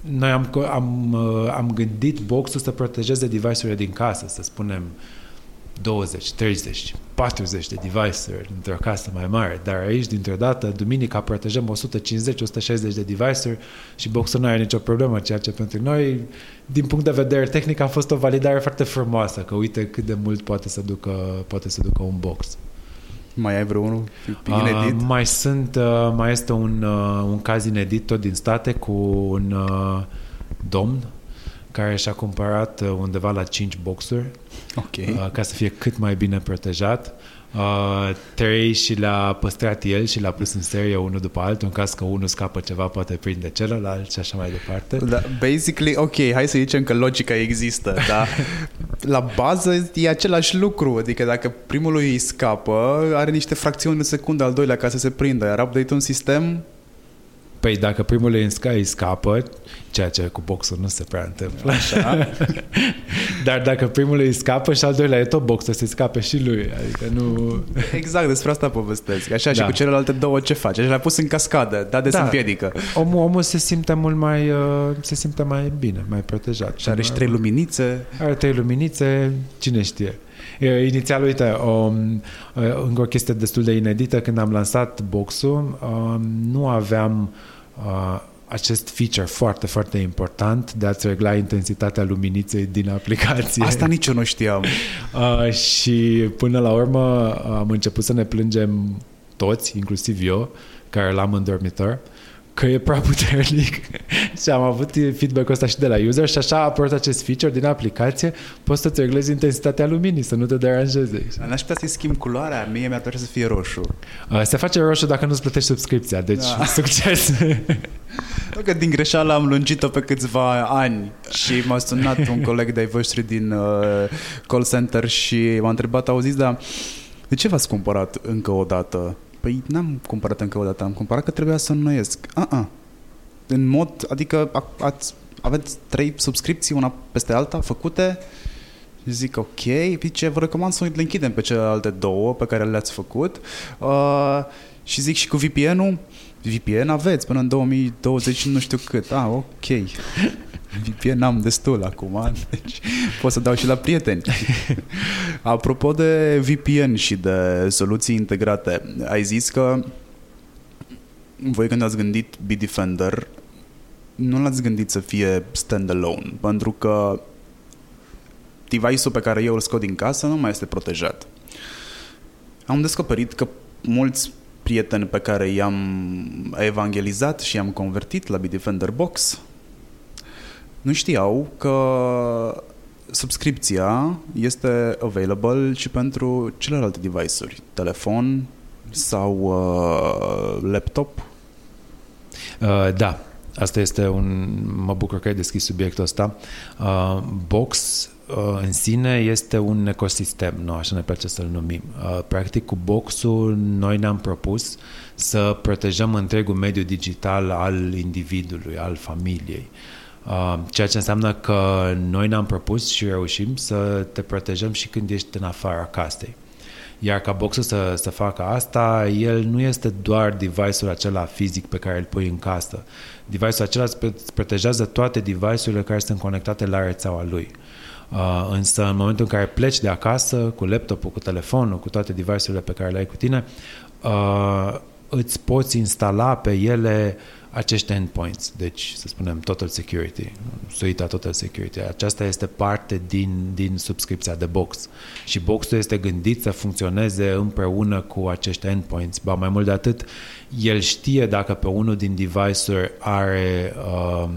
noi am, am, uh, am gândit boxul să protejeze device-urile din casă, să spunem 20, 30, 40 de device-uri într-o casă mai mare, dar aici, dintr-o dată, duminica protejăm 150-160 de device-uri și boxul nu are nicio problemă, ceea ce pentru noi, din punct de vedere tehnic, a fost o validare foarte frumoasă, că uite cât de mult poate să ducă, poate să ducă un box. Mai ai vreunul inedit? Uh, mai sunt, uh, mai este un, uh, un caz inedit tot din state cu un uh, domn care și-a cumpărat uh, undeva la 5 boxuri ok. uh, ca să fie cât mai bine protejat. Uh, trei și le-a păstrat el și le-a pus în serie unul după altul, în caz că unul scapă ceva, poate prinde celălalt și așa mai departe. Da, basically, ok, hai să zicem că logica există, dar la bază e același lucru. Adică dacă primul îi scapă, are niște fracțiuni de secundă al doilea ca să se prindă, iar update un sistem Păi dacă primul îi sca- îi scapă, ceea ce cu boxul nu se prea întâmplă, Așa. dar dacă primul îi scapă și al doilea e tot boxul, să scape și lui. Adică nu... Exact, despre asta povestesc. Așa și Da. cu celelalte două ce face? Și le-a pus în cascadă, da, de Da. se împiedică. Omul, omul se simte mult mai, uh, se simte mai bine, mai protejat. Și are și trei luminițe. Are trei luminițe, cine știe. E, Inițial, uite, o, încă o chestie destul de inedită, când am lansat boxul, um, nu aveam uh, acest feature foarte, foarte important de a-ți regla intensitatea luminiței din aplicație. Asta nici eu nu știam. Uh, și până la urmă am început să ne plângem toți, inclusiv eu, care l-am în dormitor, că e prea puternic și am avut feedback-ul ăsta și de la user și așa a apărut acest feature din aplicație, poți să-ți reglezi intensitatea luminii, să nu te deranjeze. N-aș putea să-i schimb culoarea, mie mi-ar plăcea să fie roșu. Uh, se face roșu dacă nu-ți plătești subscripția, deci Da. succes! Nu că din greșeală am lungit-o pe câțiva ani și m-a sunat un coleg de-ai voștri din uh, call center și m-a întrebat, auziți, dar De ce v-ați cumpărat încă o dată? Păi n-am cumpărat încă o dată, am cumpărat că trebuia să înnoiesc. Uh-uh. În mod, adică ați, aveți trei subscripții una peste alta făcute Zic, ok, zice, vă recomand să le închidem pe celelalte două pe care le-ați făcut. Uh, și zic și cu VPN-ul, VPN aveți până în 2020 nu știu cât. Ah, ok. VPN am destul acum, deci pot să dau și la prieteni. Apropo de VPN și de soluții integrate, ai zis că voi când ați gândit Bitdefender, nu l-ați gândit să fie standalone, pentru că device-ul pe care eu îl scot din casă nu mai este protejat. Am descoperit că mulți prieteni pe care i-am evangelizat și i-am convertit la Bitdefender Box nu știau că subscripția este available și pentru celelalte device-uri, telefon sau uh, laptop. Uh, da, asta este un... Mă bucur că ai deschis subiectul ăsta. Uh, Box Uh, în sine este un ecosistem, nu? așa ne place să-l numim. Uh, practic, cu boxul noi ne-am propus să protejăm întregul mediu digital al individului, al familiei. Uh, ceea ce înseamnă că noi ne-am propus și reușim să te protejăm și când ești în afara casei. Iar ca boxul să, să facă asta, el nu este doar device-ul acela fizic pe care îl pui în casă. Device-ul acela îți protejează toate device-urile care sunt conectate la rețeaua lui. Uh, însă în momentul în care pleci de acasă cu laptopul, cu telefonul, cu toate device-urile pe care le ai cu tine, uh, îți poți instala pe ele acești endpoints, deci să spunem Total Security, suita Total Security. Aceasta este parte din, din subscripția de box și boxul este gândit să funcționeze împreună cu acești endpoints. Ba mai mult de atât, el știe dacă pe unul din device-uri are uh,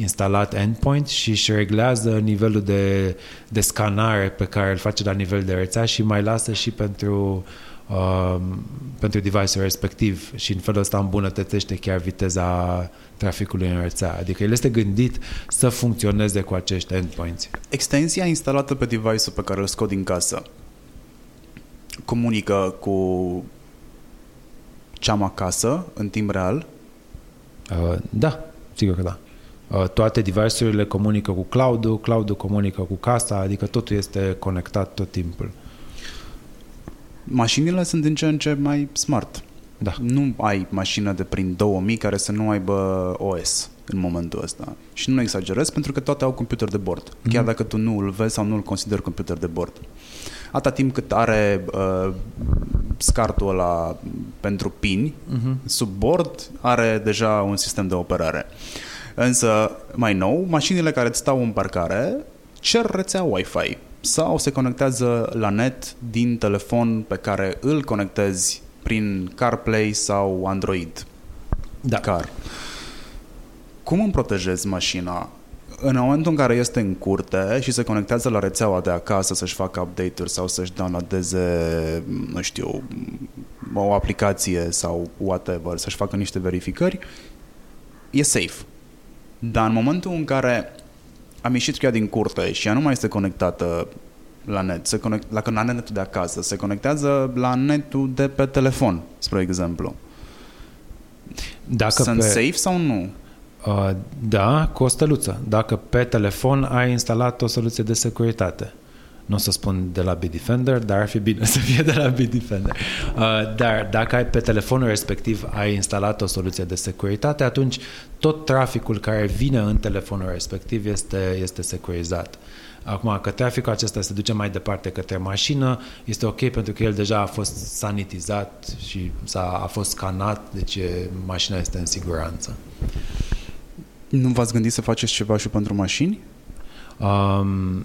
instalat endpoint și își reglează nivelul de, de scanare pe care îl face la nivel de rețea și mai lasă și pentru uh, pentru device-ul respectiv și în felul ăsta îmbunătățește chiar viteza traficului în rețea. Adică el este gândit să funcționeze cu acești endpoints. Extensia instalată pe device-ul pe care îl scot din casă comunică cu cea acasă în timp real? Uh, da, sigur că da. Uh, toate device-urile comunică cu cloud-ul, cloud-ul comunică cu casa, adică totul este conectat tot timpul. Mașinile sunt din ce în ce mai smart. Da. Nu ai mașină de prin 2000 care să nu aibă OS în momentul ăsta. Și nu exagerez pentru că toate au computer de bord. Mm-hmm. Chiar dacă tu nu îl vezi sau nu îl consideri computer de bord. Atâta timp cât are uh, scartul ăla pentru pini, mm-hmm. sub bord are deja un sistem de operare. Uh, Însă, mai nou, mașinile care stau în parcare cer rețea Wi-Fi sau se conectează la net din telefon pe care îl conectezi prin CarPlay sau Android da. Car. Cum îmi protejezi mașina în momentul în care este în curte și se conectează la rețeaua de acasă să-și facă update-uri sau să-și downloadeze, nu știu, o aplicație sau whatever, să-și facă niște verificări, e safe. Dar în momentul în care am ieșit cu ea din curte și ea nu mai este conectată la net, se conect, la, la netul de acasă, se conectează la netul de pe telefon, spre exemplu. Dacă Sunt pe... safe sau nu? Uh, da, cu o steluță. Dacă pe telefon ai instalat o soluție de securitate nu o să spun de la Bitdefender, dar ar fi bine să fie de la Bitdefender. Uh, dar dacă ai pe telefonul respectiv ai instalat o soluție de securitate, atunci tot traficul care vine în telefonul respectiv este, este securizat. Acum, că traficul acesta se duce mai departe către mașină, este ok pentru că el deja a fost sanitizat și s-a, a fost scanat, deci mașina este în siguranță. Nu v-ați gândit să faceți ceva și pentru mașini? Um,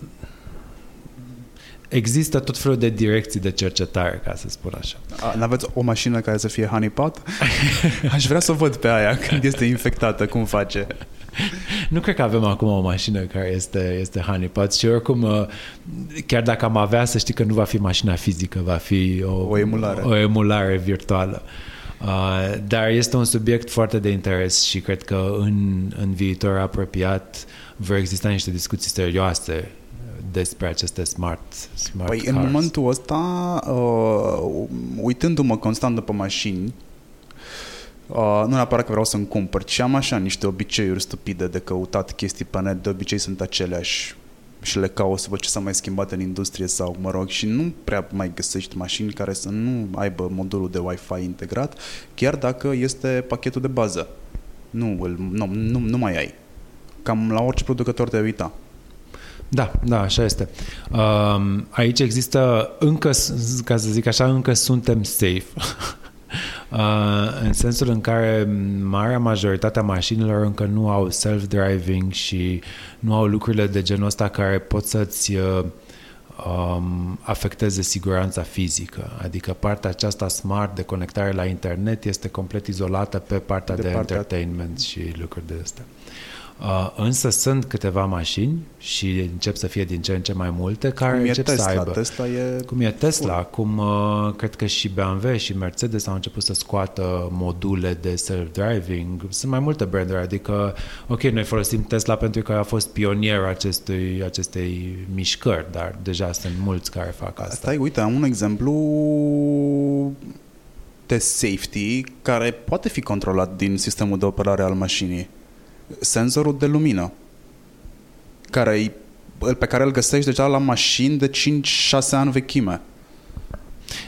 există tot felul de direcții de cercetare, ca să spun așa. Nu aveți o mașină care să fie honeypot? Aș vrea să o văd pe aia când este infectată, cum face. Nu cred că avem acum o mașină care este, este honeypot și oricum, uh, chiar dacă am avea, să știi că nu va fi mașina fizică, va fi o, o emulare. O emulare virtuală. Uh, dar este un subiect foarte de interes și cred că în, în viitor apropiat vor exista niște discuții serioase despre aceste smart, smart Păi cars. în momentul ăsta, uh, uitându-mă constant după mașini, uh, nu neapărat că vreau să-mi cumpăr, ci am așa niște obiceiuri stupide de căutat chestii pe net, de obicei sunt aceleași și le caut să văd ce s-a mai schimbat în industrie sau, mă rog, și nu prea mai găsești mașini care să nu aibă modulul de Wi-Fi integrat, chiar dacă este pachetul de bază. Nu, îl, nu, nu, nu mai ai. Cam la orice producător te uita. Da, da, așa este. Um, aici există încă, ca să zic așa, încă suntem safe. Uh, în sensul în care marea majoritatea mașinilor încă nu au self-driving și nu au lucrurile de genul ăsta care pot să-ți uh, um, afecteze siguranța fizică. Adică partea aceasta smart de conectare la internet este complet izolată pe partea de, De de partea- entertainment și lucruri de astea. Uh, însă sunt câteva mașini și încep să fie din ce în ce mai multe care Cum e încep Tesla. să aibă. Tesla e... Cum e Tesla, cum uh, cred că și BMW și Mercedes au început să scoată module de self-driving. Sunt mai multe branduri, adică, ok, noi folosim Tesla pentru că a fost pionier acestui, acestei mișcări, dar deja sunt mulți care fac asta. Stai, uite, am un exemplu de safety care poate fi controlat din sistemul de operare al mașinii. Senzorul de lumină, care pe care îl găsești deja la mașini de 5-6 ani vechime.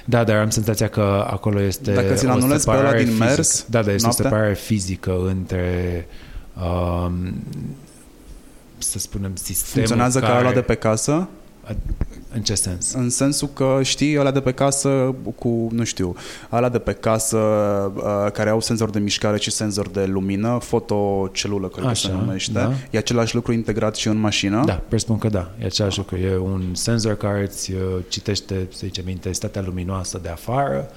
Da, dar am senzația că acolo este Dacă ți-l o anulezi pe ăla separare din fizică. mers, Da, dar este noaptea? o separare fizică între um, să spunem sistemul Funcționează care... ca ăla de pe casă, În ce sens? în sensul că știi ăla de pe casă cu, nu știu, ăla de pe casă uh, care au senzor de mișcare și senzor de lumină, fotocelulă, cred că se Așa, numește. da. E același lucru integrat și în mașină. Da, presupun că da, e același lucru. E un senzor care îți uh, citește, să zicem, intensitatea luminoasă de afară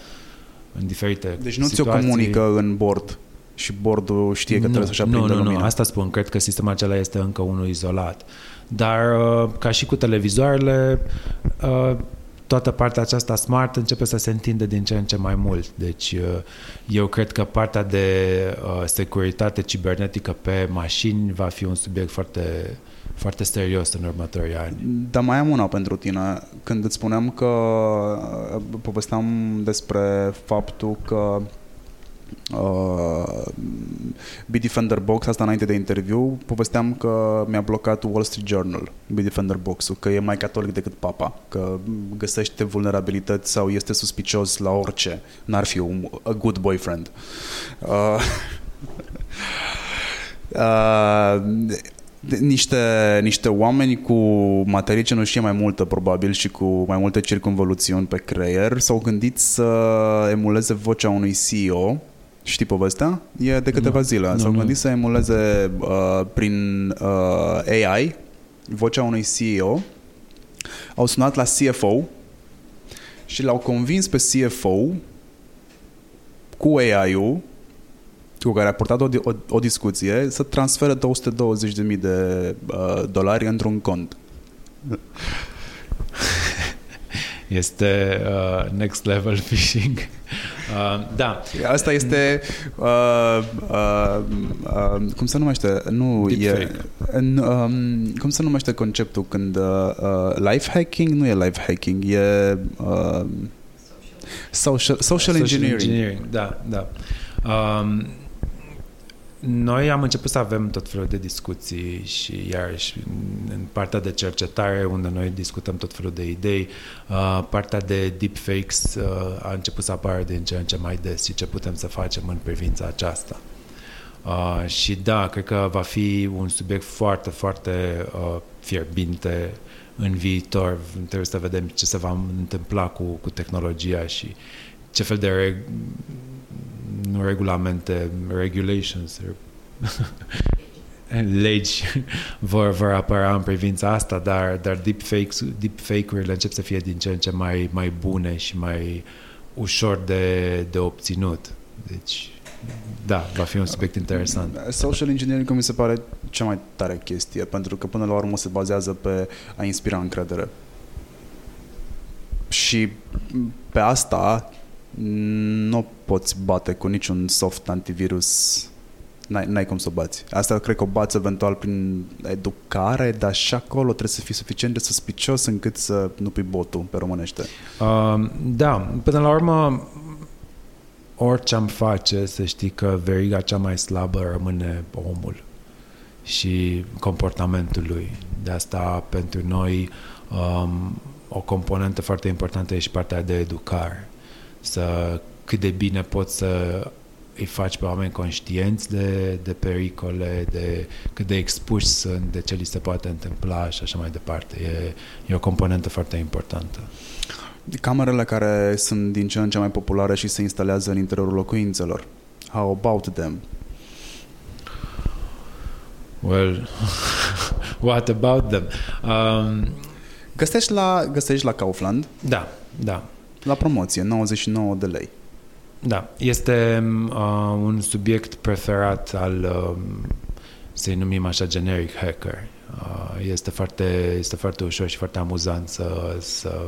în diferite Deci nu ți-o situații. comunică în bord și bordul știe că nu, trebuie să-și nu, aprindă nu, lumina. nu, asta spun. Cred că sistemul acela este încă unul izolat. Dar, uh, ca și cu televizoarele, uh, toată partea aceasta smart începe să se întinde din ce în ce mai mult. Deci, uh, eu cred că partea de uh, securitate cibernetică pe mașini va fi un subiect foarte, foarte serios în următorii ani. Dar mai am una pentru tine. Când îți spuneam că uh, povesteam despre faptul că uh, Bitdefender Box, asta înainte de interviu, povesteam că mi-a blocat Wall Street Journal, Bitdefender Box-ul, că e mai catolic decât papa, că găsește vulnerabilități sau este suspicios la orice. N-ar fi un a good boyfriend. Uh, uh, de- niște, niște oameni cu materie cenușie mai multă probabil și cu mai multe circunvoluțiuni pe creier s-au gândit să emuleze vocea unui CEO Știi povestea? E de câteva Nu. zile. Nu, S-au nu. gândit să emuleze uh, prin uh, AI vocea unui CEO. Au sunat la CFO și l-au convins pe CFO cu AI-ul cu care a purtat o, o, o discuție să transfere 220.000 de uh, dolari într-un cont. Este uh, next level phishing. Uh, da, Asta este uh, uh, uh, cum se numește? Nu Deepfake. e în, um, cum se numește conceptul când uh, uh, life hacking nu e life hacking, e uh, social, social, engineering. engineering. Da, da. Um, noi am început să avem tot felul de discuții și iarăși în partea de cercetare unde noi discutăm tot felul de idei, uh, partea de deepfakes uh, a început să apară din ce în ce mai des și ce putem să facem în privința aceasta. Uh, și da, cred că va fi un subiect foarte, foarte uh, fierbinte în viitor. Trebuie să vedem ce se va întâmpla cu, cu tehnologia și ce fel de reg- nu regulamente, regulations, legi vor, vor apăra în privința asta, dar, dar deepfakes, deepfake-urile încep să fie din ce în ce mai, mai bune și mai ușor de, de obținut. Deci, da, va fi un subiect interesant. Social engineering mi se pare cea mai tare chestie, pentru că până la urmă se bazează pe a inspira încredere. Și pe asta nu o poți bate cu niciun soft antivirus N-ai, n-ai cum să o bați. Asta cred că o bați eventual prin educare, dar și acolo trebuie să fii suficient de suspicios încât să nu pui botul pe românește. Uh, da, până la urmă, orice am face, să știi că veriga cea mai slabă rămâne omul și comportamentul lui. De asta, pentru noi, um, o componentă foarte importantă e și partea de educare. Să cât de bine poți să îi faci pe oameni conștienți de, de pericole, de cât de expuși sunt, de ce li se poate întâmpla și așa mai departe. E, e o componentă foarte importantă. Camerele care sunt din ce în ce mai populare și se instalează în interiorul locuințelor. How about them? Well, what about them? Um, găsești, la, găsești la Kaufland? Da, da. La promoție, 99 de lei. Da, este uh, un subiect preferat al, uh, să-i numim așa, generic hacker. Uh, este, foarte, este foarte ușor și foarte amuzant să, să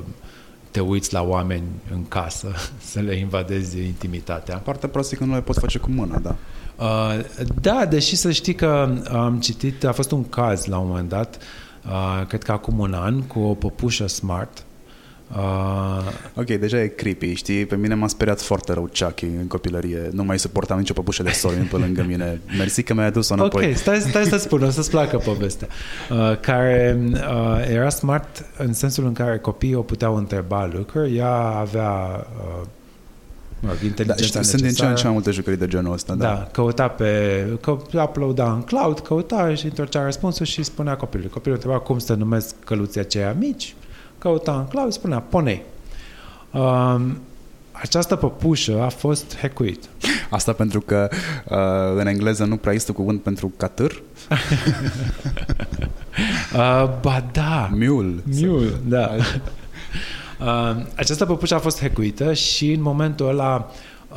te uiți la oameni în casă, să le invadezi intimitatea. Partea proastă că nu le poți face cu mâna, da. Uh, da, deși să știi că am citit, a fost un caz la un moment dat, uh, cred că acum un an, cu o păpușă smart, Uh... Ok, deja e creepy, știi? Pe mine m-a speriat foarte rău Chucky în copilărie. Nu mai suportam nicio păpușă de sori pe lângă mine. Mersi că mi-ai adus-o înapoi. Ok, stai, stai să spun, o să-ți placă povestea. Uh, care uh, era smart în sensul în care copiii o puteau întreba lucruri. Ea avea uh, da, știu, sunt din ce în ce mai multe jucării de genul ăsta. Da, da căuta pe, că, uploada în cloud, căuta și întorcea răspunsul și spunea copilului. Copilul întreba cum să numesc căluții aceia mici căuta în cloud, spunea ponei. Um, această păpușă a fost hackuit. Asta pentru că uh, în engleză nu prea este cuvânt pentru catâr? uh, ba da. Miul. Miul, da. uh, această păpușă a fost hackuită și în momentul ăla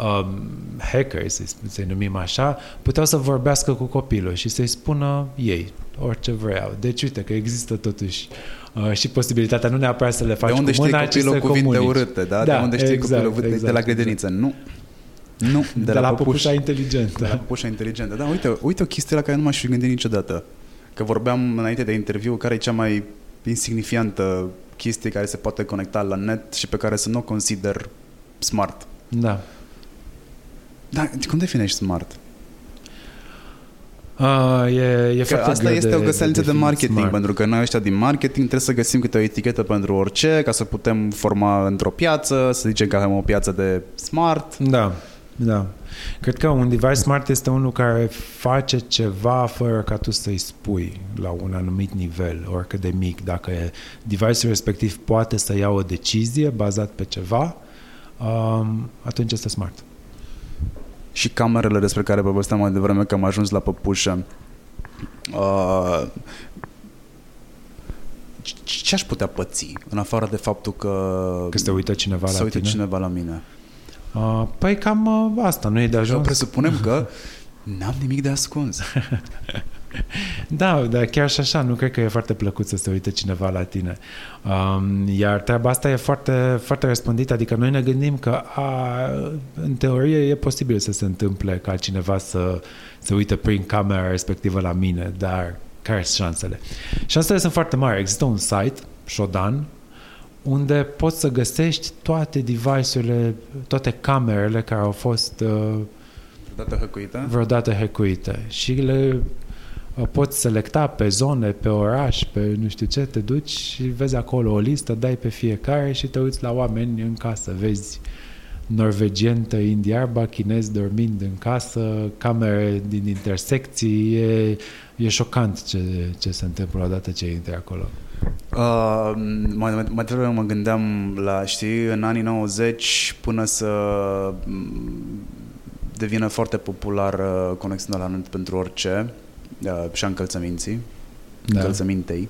um, hackers, să-i, să numim așa, puteau să vorbească cu copilul și să-i spună ei orice vreau. Deci uite că există totuși uh, și posibilitatea nu neapărat să le faci de unde cu mâna, știi copilul cuvinte comunici. urâte, da? da? De unde știi exact, copilul exact, de la grădiniță? Exact. Nu. Nu, de, de la, la păpușa inteligentă. De la păpușa inteligentă. Da, uite, uite o chestie la care nu m-aș fi gândit niciodată. Că vorbeam înainte de interviu care e cea mai insignifiantă chestie care se poate conecta la net și pe care să nu o consider smart. Da. Da, cum definești smart? Uh, e, e că asta este de, o găsealță de, de marketing, smart. pentru că noi ăștia din marketing trebuie să găsim câte o etichetă pentru orice, ca să putem forma într-o piață, să zicem că avem o piață de smart. Da, da. Cred că un device smart este unul care face ceva fără ca tu să-i spui la un anumit nivel, oricât de mic. Dacă device-ul respectiv poate să ia o decizie bazat pe ceva, um, atunci este smart și camerele despre care povesteam mai devreme că am ajuns la păpușă. Uh, ce aș putea păți în afară de faptul că... Că se uită cineva la uită tine? cineva la mine. Uh, păi cam uh, asta, nu e de ajuns. Eu presupunem că n-am nimic de ascuns. Da, dar chiar și așa, nu cred că e foarte plăcut să se uite cineva la tine. Um, iar treaba asta e foarte, foarte răspândită, adică noi ne gândim că a, în teorie e posibil să se întâmple ca cineva să se uite prin camera respectivă la mine, dar care sunt șansele? Șansele sunt foarte mari. Există un site, Shodan, unde poți să găsești toate device-urile, toate camerele care au fost uh, vreodată hăcuite? Vreodată hăcuite. Și le poți selecta pe zone, pe oraș, pe nu știu ce, te duci și vezi acolo o listă, dai pe fiecare și te uiți la oameni în casă, vezi norvegieni tăind iarba, chinezi dormind în casă, camere din intersecții, e, e șocant ce, ce se întâmplă odată ce intri acolo. Uh, mai, mai trebuie mă gândeam la, știi, în anii 90 până să mm, devină foarte popular conexiunea la net pentru orice, uh, și a încălțăminții, da. încălțămintei.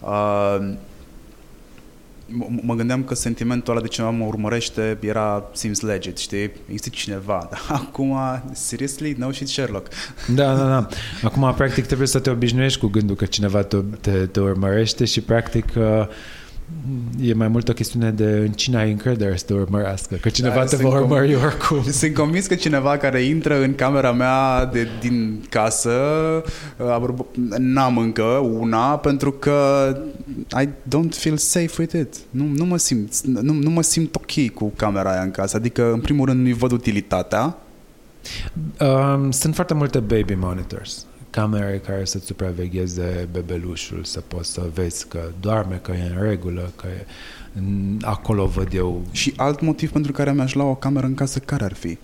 Uh, mă gândeam că sentimentul ăla de cineva mă urmărește era seems legit, știi? Există cineva, dar acum, seriously, no shit Sherlock. Da, da, da. Acum, practic, trebuie să te obișnuiești cu gândul că cineva te, te, te urmărește și, practic, uh, E mai mult o chestiune de în cine ai încredere să te urmărească, că cineva Da, te sunt va com- urmări oricum. Sunt convins că cineva care intră în camera mea de, din casă, uh, apropo, n-am încă una, pentru că I don't feel safe with it. Nu, nu, mă simt, nu, nu mă simt ok cu camera aia în casă. Adică, în primul rând, nu-i văd utilitatea. Um, sunt foarte multe baby monitors, camere care să-ți supravegheze bebelușul, să poți să vezi că doarme, că e în regulă, că e, în- acolo văd eu Și alt motiv pentru care mi-aș lua o cameră în casă, care ar fi?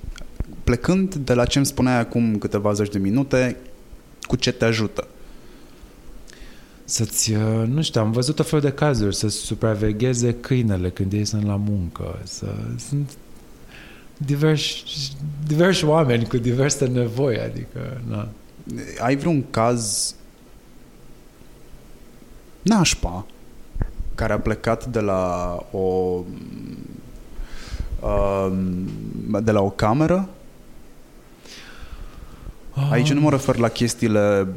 Plecând de la ce îmi spuneai acum câteva zeci de minute, cu ce te ajută? să-ți, uh, nu știu, am văzut o fel de cazuri, să supravegheze câinele când ei sunt la muncă, să sunt diversi, diversi oameni cu diverse nevoi, adică, na. Ai vreun caz nașpa care a plecat de la o um, de la o cameră? Aici nu mă refer la chestiile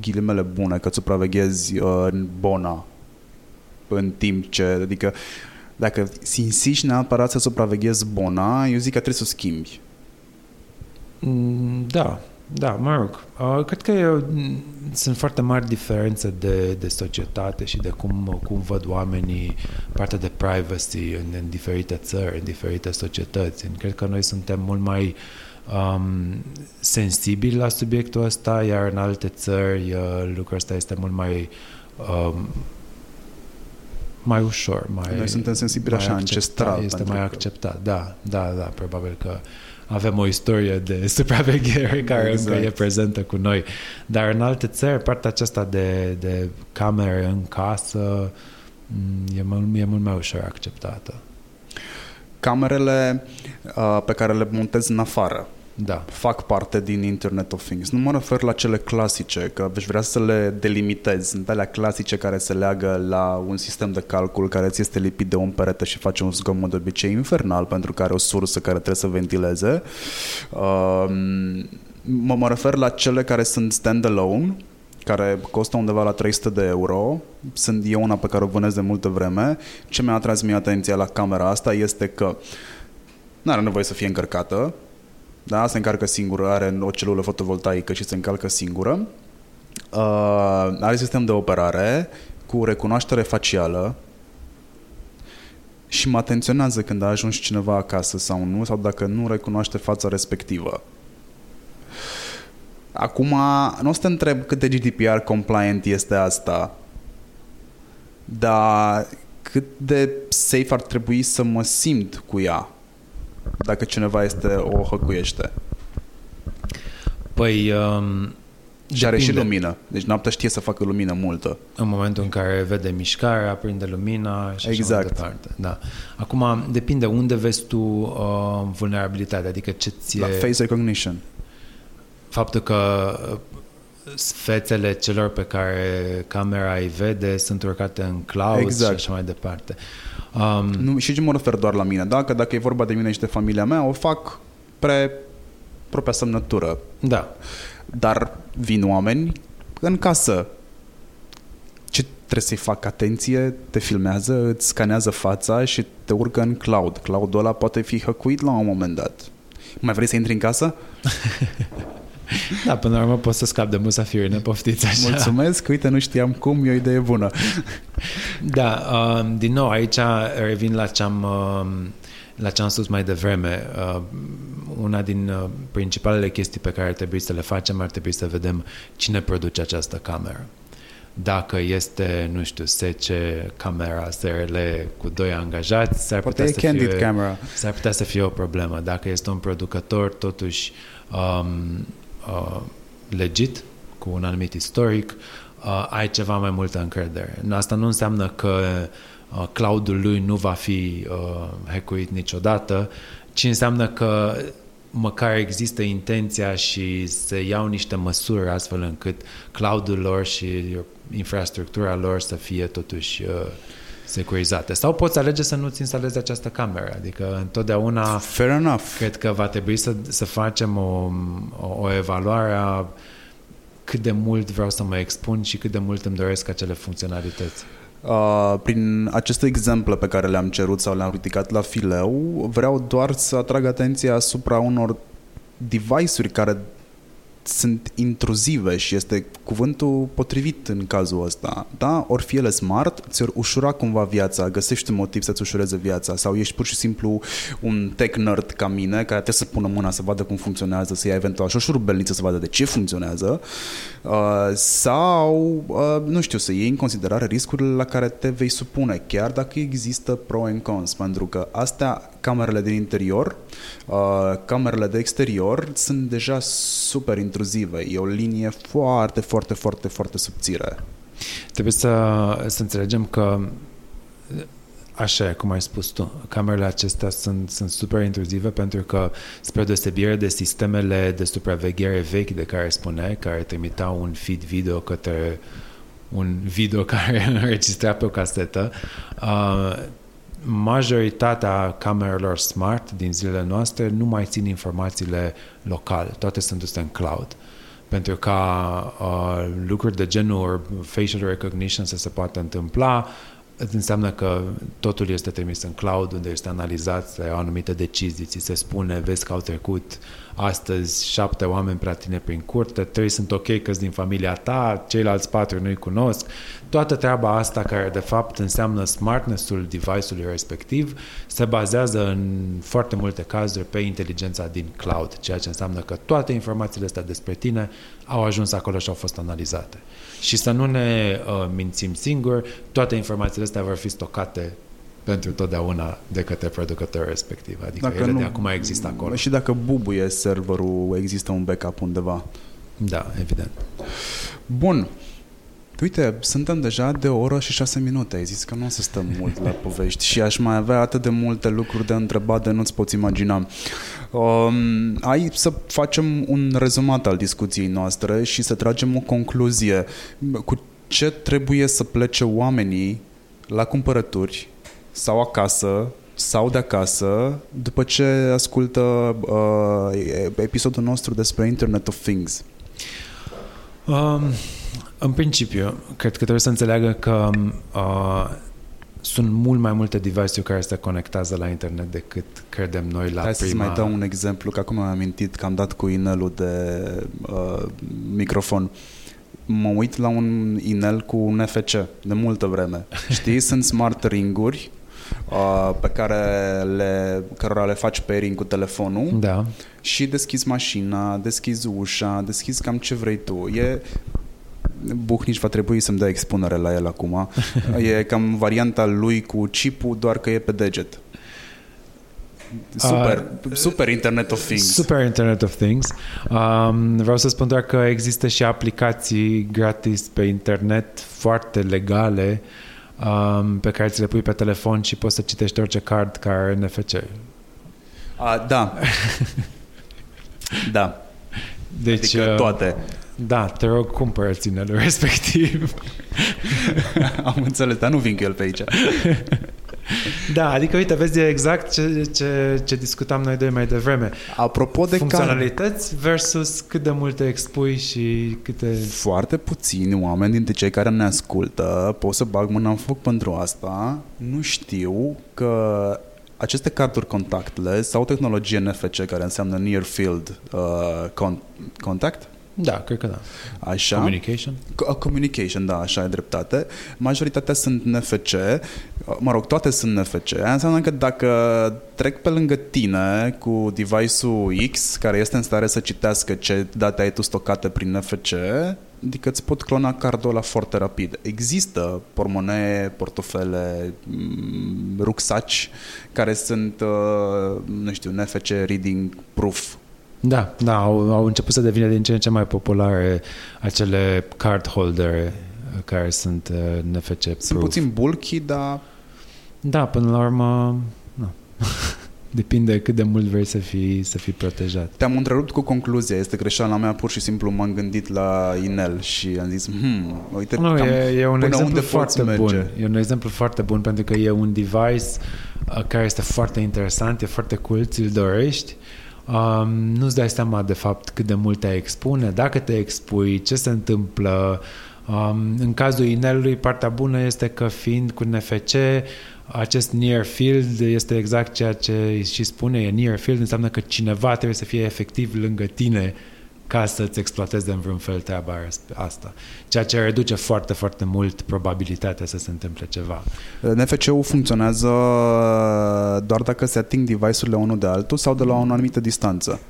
ghilimele bune, că îți supraveghezi uh, în bona în timp ce, adică dacă insiști neapărat să supraveghezi bona, eu zic că trebuie să o schimbi. Mm, Da, da, mă rog. Uh, Cred că e, mm, sunt foarte mari diferențe de, de societate și de cum, cum văd oamenii partea de privacy în, în diferite țări, în diferite societăți. Cred că noi suntem mult mai um, sensibili la subiectul ăsta, iar în alte țări uh, lucrul ăsta este mult mai um, mai ușor, mai Noi suntem sensibili mai așa, acceptat, ancestral, Este pentru mai că- acceptat, da, da, da, probabil că avem o istorie de supraveghere care Exact. încă e prezentă cu noi. Dar în alte țări, partea aceasta de, de camere în casă m, e mult, e mult mai ușor acceptată. Camerele uh, pe care le montezi în afară Da. fac parte din Internet of Things. Nu mă refer la cele clasice, că aș vrea să le delimitez. Sunt alea clasice care se leagă la un sistem de calcul care ți este lipit de un perete și face un zgomot de obicei infernal pentru că are o sursă care trebuie să ventileze. Uh, mă, mă refer la cele care sunt standalone, care costă undeva la 300 de euro. Sunt eu una pe care o vânez de multă vreme. Ce mi-a atras mie atenția la camera asta este că nu are nevoie să fie încărcată, da, se încarcă singură, are o celulă fotovoltaică și se încalcă singură. Uh, are sistem de operare cu recunoaștere facială și mă atenționează când a ajuns cineva acasă sau nu, sau dacă nu recunoaște fața respectivă. Acum, nu o să te întreb cât de GDPR compliant este asta, dar cât de safe ar trebui să mă simt cu ea dacă cineva este o hăcuiește. Păi, um, Și are și depinde. lumină. Deci noaptea știe să facă lumină multă. În momentul în care vede mișcarea, aprinde lumina și așa Exact. mai departe. Da. Acum, depinde unde vezi tu uh, vulnerabilitatea, adică ce ție... La face recognition. faptul că uh, fețele celor pe care camera îi vede sunt urcate în cloud Exact. și așa mai departe. Um, Nu, și ce mă refer doar la mine. Dacă, dacă e vorba de mine și de familia mea, o fac pre propria semnătură. da. Dar vin oameni în casă. Ce trebuie să-i fac atenție? Te filmează, îți scanează fața și te urcă în cloud. Cloudul ăla poate fi hăcuit la un moment dat. Mai vrei să intri în casă? Da, până la urmă poți să scapi de musafiri, ne poftiți așa. Mulțumesc, uite, nu știam cum, e o idee bună. Da, um, din nou, aici revin la ce am, um, la ce am spus mai devreme. Uh, una din uh, principalele chestii pe care ar trebui să le facem ar trebui să vedem cine produce această cameră. Dacă este, nu știu, SC camera SRL cu doi angajați, s-ar Poate putea e să candid fie, camera. s-ar putea să fie o problemă. Dacă este un producător totuși um, uh, legit, cu un anumit istoric, uh, ai ceva mai multă încredere. Asta nu înseamnă că uh, cloudul lui nu va fi uh, hackuit niciodată, ci înseamnă că măcar există intenția și se iau niște măsuri astfel încât cloudul lor și infrastructura lor să fie totuși uh, securizate. Sau poți alege să nu-ți instalezi această cameră. Adică întotdeauna Fair enough. cred că va trebui să, să facem o, o, o evaluare a cât de mult vreau să mă expun și cât de mult îmi doresc acele funcționalități. Uh, prin aceste exemple pe care le-am cerut sau le-am ridicat la fileu, vreau doar să atrag atenția asupra unor device-uri care sunt intruzive și este cuvântul potrivit în cazul ăsta. Da? Ori fie ele smart, ți-or ușura cumva viața, găsești un motiv să-ți ușureze viața sau ești pur și simplu un tech nerd ca mine care trebuie să pună mâna să vadă cum funcționează, să ia eventual și o șurubelniță să vadă de ce funcționează uh, sau, uh, nu știu, să iei în considerare riscurile la care te vei supune, chiar dacă există pro and cons, pentru că astea camerele din interior, uh, camerele de exterior sunt deja super intruzive. E o linie foarte, foarte, foarte, foarte subțire. Trebuie să, să înțelegem că Așa, cum ai spus tu, camerele acestea sunt, sunt super intruzive pentru că, spre deosebire de sistemele de supraveghere vechi de care spuneai, care trimitau un feed video către un video care înregistra pe o casetă, uh, majoritatea camerelor smart din zilele noastre nu mai țin informațiile locale, toate sunt duse în cloud. Pentru ca uh, lucruri de genul facial recognition să se poată întâmpla, înseamnă că totul este trimis în cloud, unde este analizat, se iau anumite decizii, ți se spune, vezi că au trecut astăzi șapte oameni prea tine prin curte, trei sunt ok că din familia ta, ceilalți patru nu-i cunosc. Toată treaba asta care de fapt înseamnă smartness-ul device-ului respectiv se bazează în foarte multe cazuri pe inteligența din cloud, ceea ce înseamnă că toate informațiile astea despre tine au ajuns acolo și au fost analizate. Și să nu ne uh, mințim singuri, toate informațiile astea vor fi stocate pentru totdeauna de către producătorul respectiv. Adică dacă ele nu, de acum există acolo. Și dacă bubuie serverul, există un backup undeva. Da, evident. Bun. Uite, suntem deja de o oră și șase minute. Ai zis că nu o să stăm mult la povești și aș mai avea atât de multe lucruri de întrebat de nu-ți poți imagina. Um, ai să facem un rezumat al discuției noastre și să tragem o concluzie. Cu ce trebuie să plece oamenii la cumpărături sau acasă sau de acasă după ce ascultă uh, episodul nostru despre Internet of Things? Um, în principiu, cred că trebuie să înțeleagă că uh, sunt mult mai multe device-uri care se conectează la internet decât credem noi la Hai prima... să mai dau un exemplu, că acum am amintit că am dat cu inelul de uh, microfon. Mă uit la un inel cu un NFC de multă vreme. Știi, sunt smart ringuri uh, pe care le, cărora le faci pairing cu telefonul da. și deschizi mașina, deschizi ușa, deschizi cam ce vrei tu. E Buhnici va trebui să-mi dea expunere la el acum. e cam varianta lui cu chipul, doar că e pe deget. Super, uh, super Internet of Things. Super Internet of Things. Um, vreau să spun doar că există și aplicații gratis pe internet foarte legale um, pe care ți le pui pe telefon și poți să citești orice card care are NFC. Uh, da. da. Deci, adică toate. Da, te rog, cumpără ținelul respectiv. Am înțeles, dar nu vin cu el pe aici. Da, adică uite, vezi exact ce, ce, ce discutam noi doi mai devreme. Apropo de Funcționalități care... versus cât de multe expui și câte... Foarte puțini oameni dintre cei care ne ascultă, pot să bag mâna în foc pentru asta, nu știu că aceste carduri contactless sau tehnologie NFC care înseamnă Near Field uh, Contact, da, cred că da. Așa. Communication? Communication, da, așa e dreptate. Majoritatea sunt NFC, mă rog, toate sunt NFC. Aia înseamnă că dacă trec pe lângă tine cu device-ul X, care este în stare să citească ce date ai tu stocate prin NFC, adică îți pot clona cardul ăla foarte rapid. Există pormonee, portofele, mm, rucsaci care sunt, uh, nu știu, NFC reading proof da, da, au, au început să devină din ce în ce mai populare acele card holder care sunt uh, NFC proof. Sunt puțin bulky, dar... Da, până la urmă, nu. Depinde cât de mult vrei să fii, să fii protejat. Te-am întrerupt cu concluzia. Este greșeala mea, pur și simplu m-am gândit la inel și am zis, hmm, uite, nu, cam, e, e un exemplu foarte bun. E un exemplu foarte bun pentru că e un device uh, care este foarte interesant, e foarte cool, ți-l dorești um, nu-ți dai seama de fapt cât de mult te expune, dacă te expui, ce se întâmplă, Um, în cazul inelului, partea bună este că fiind cu NFC, acest near field este exact ceea ce și spune, e near field, înseamnă că cineva trebuie să fie efectiv lângă tine ca să-ți exploateze în vreun fel treaba asta. Ceea ce reduce foarte, foarte mult probabilitatea să se întâmple ceva. NFC-ul funcționează doar dacă se ating device-urile unul de altul sau de la o anumită distanță?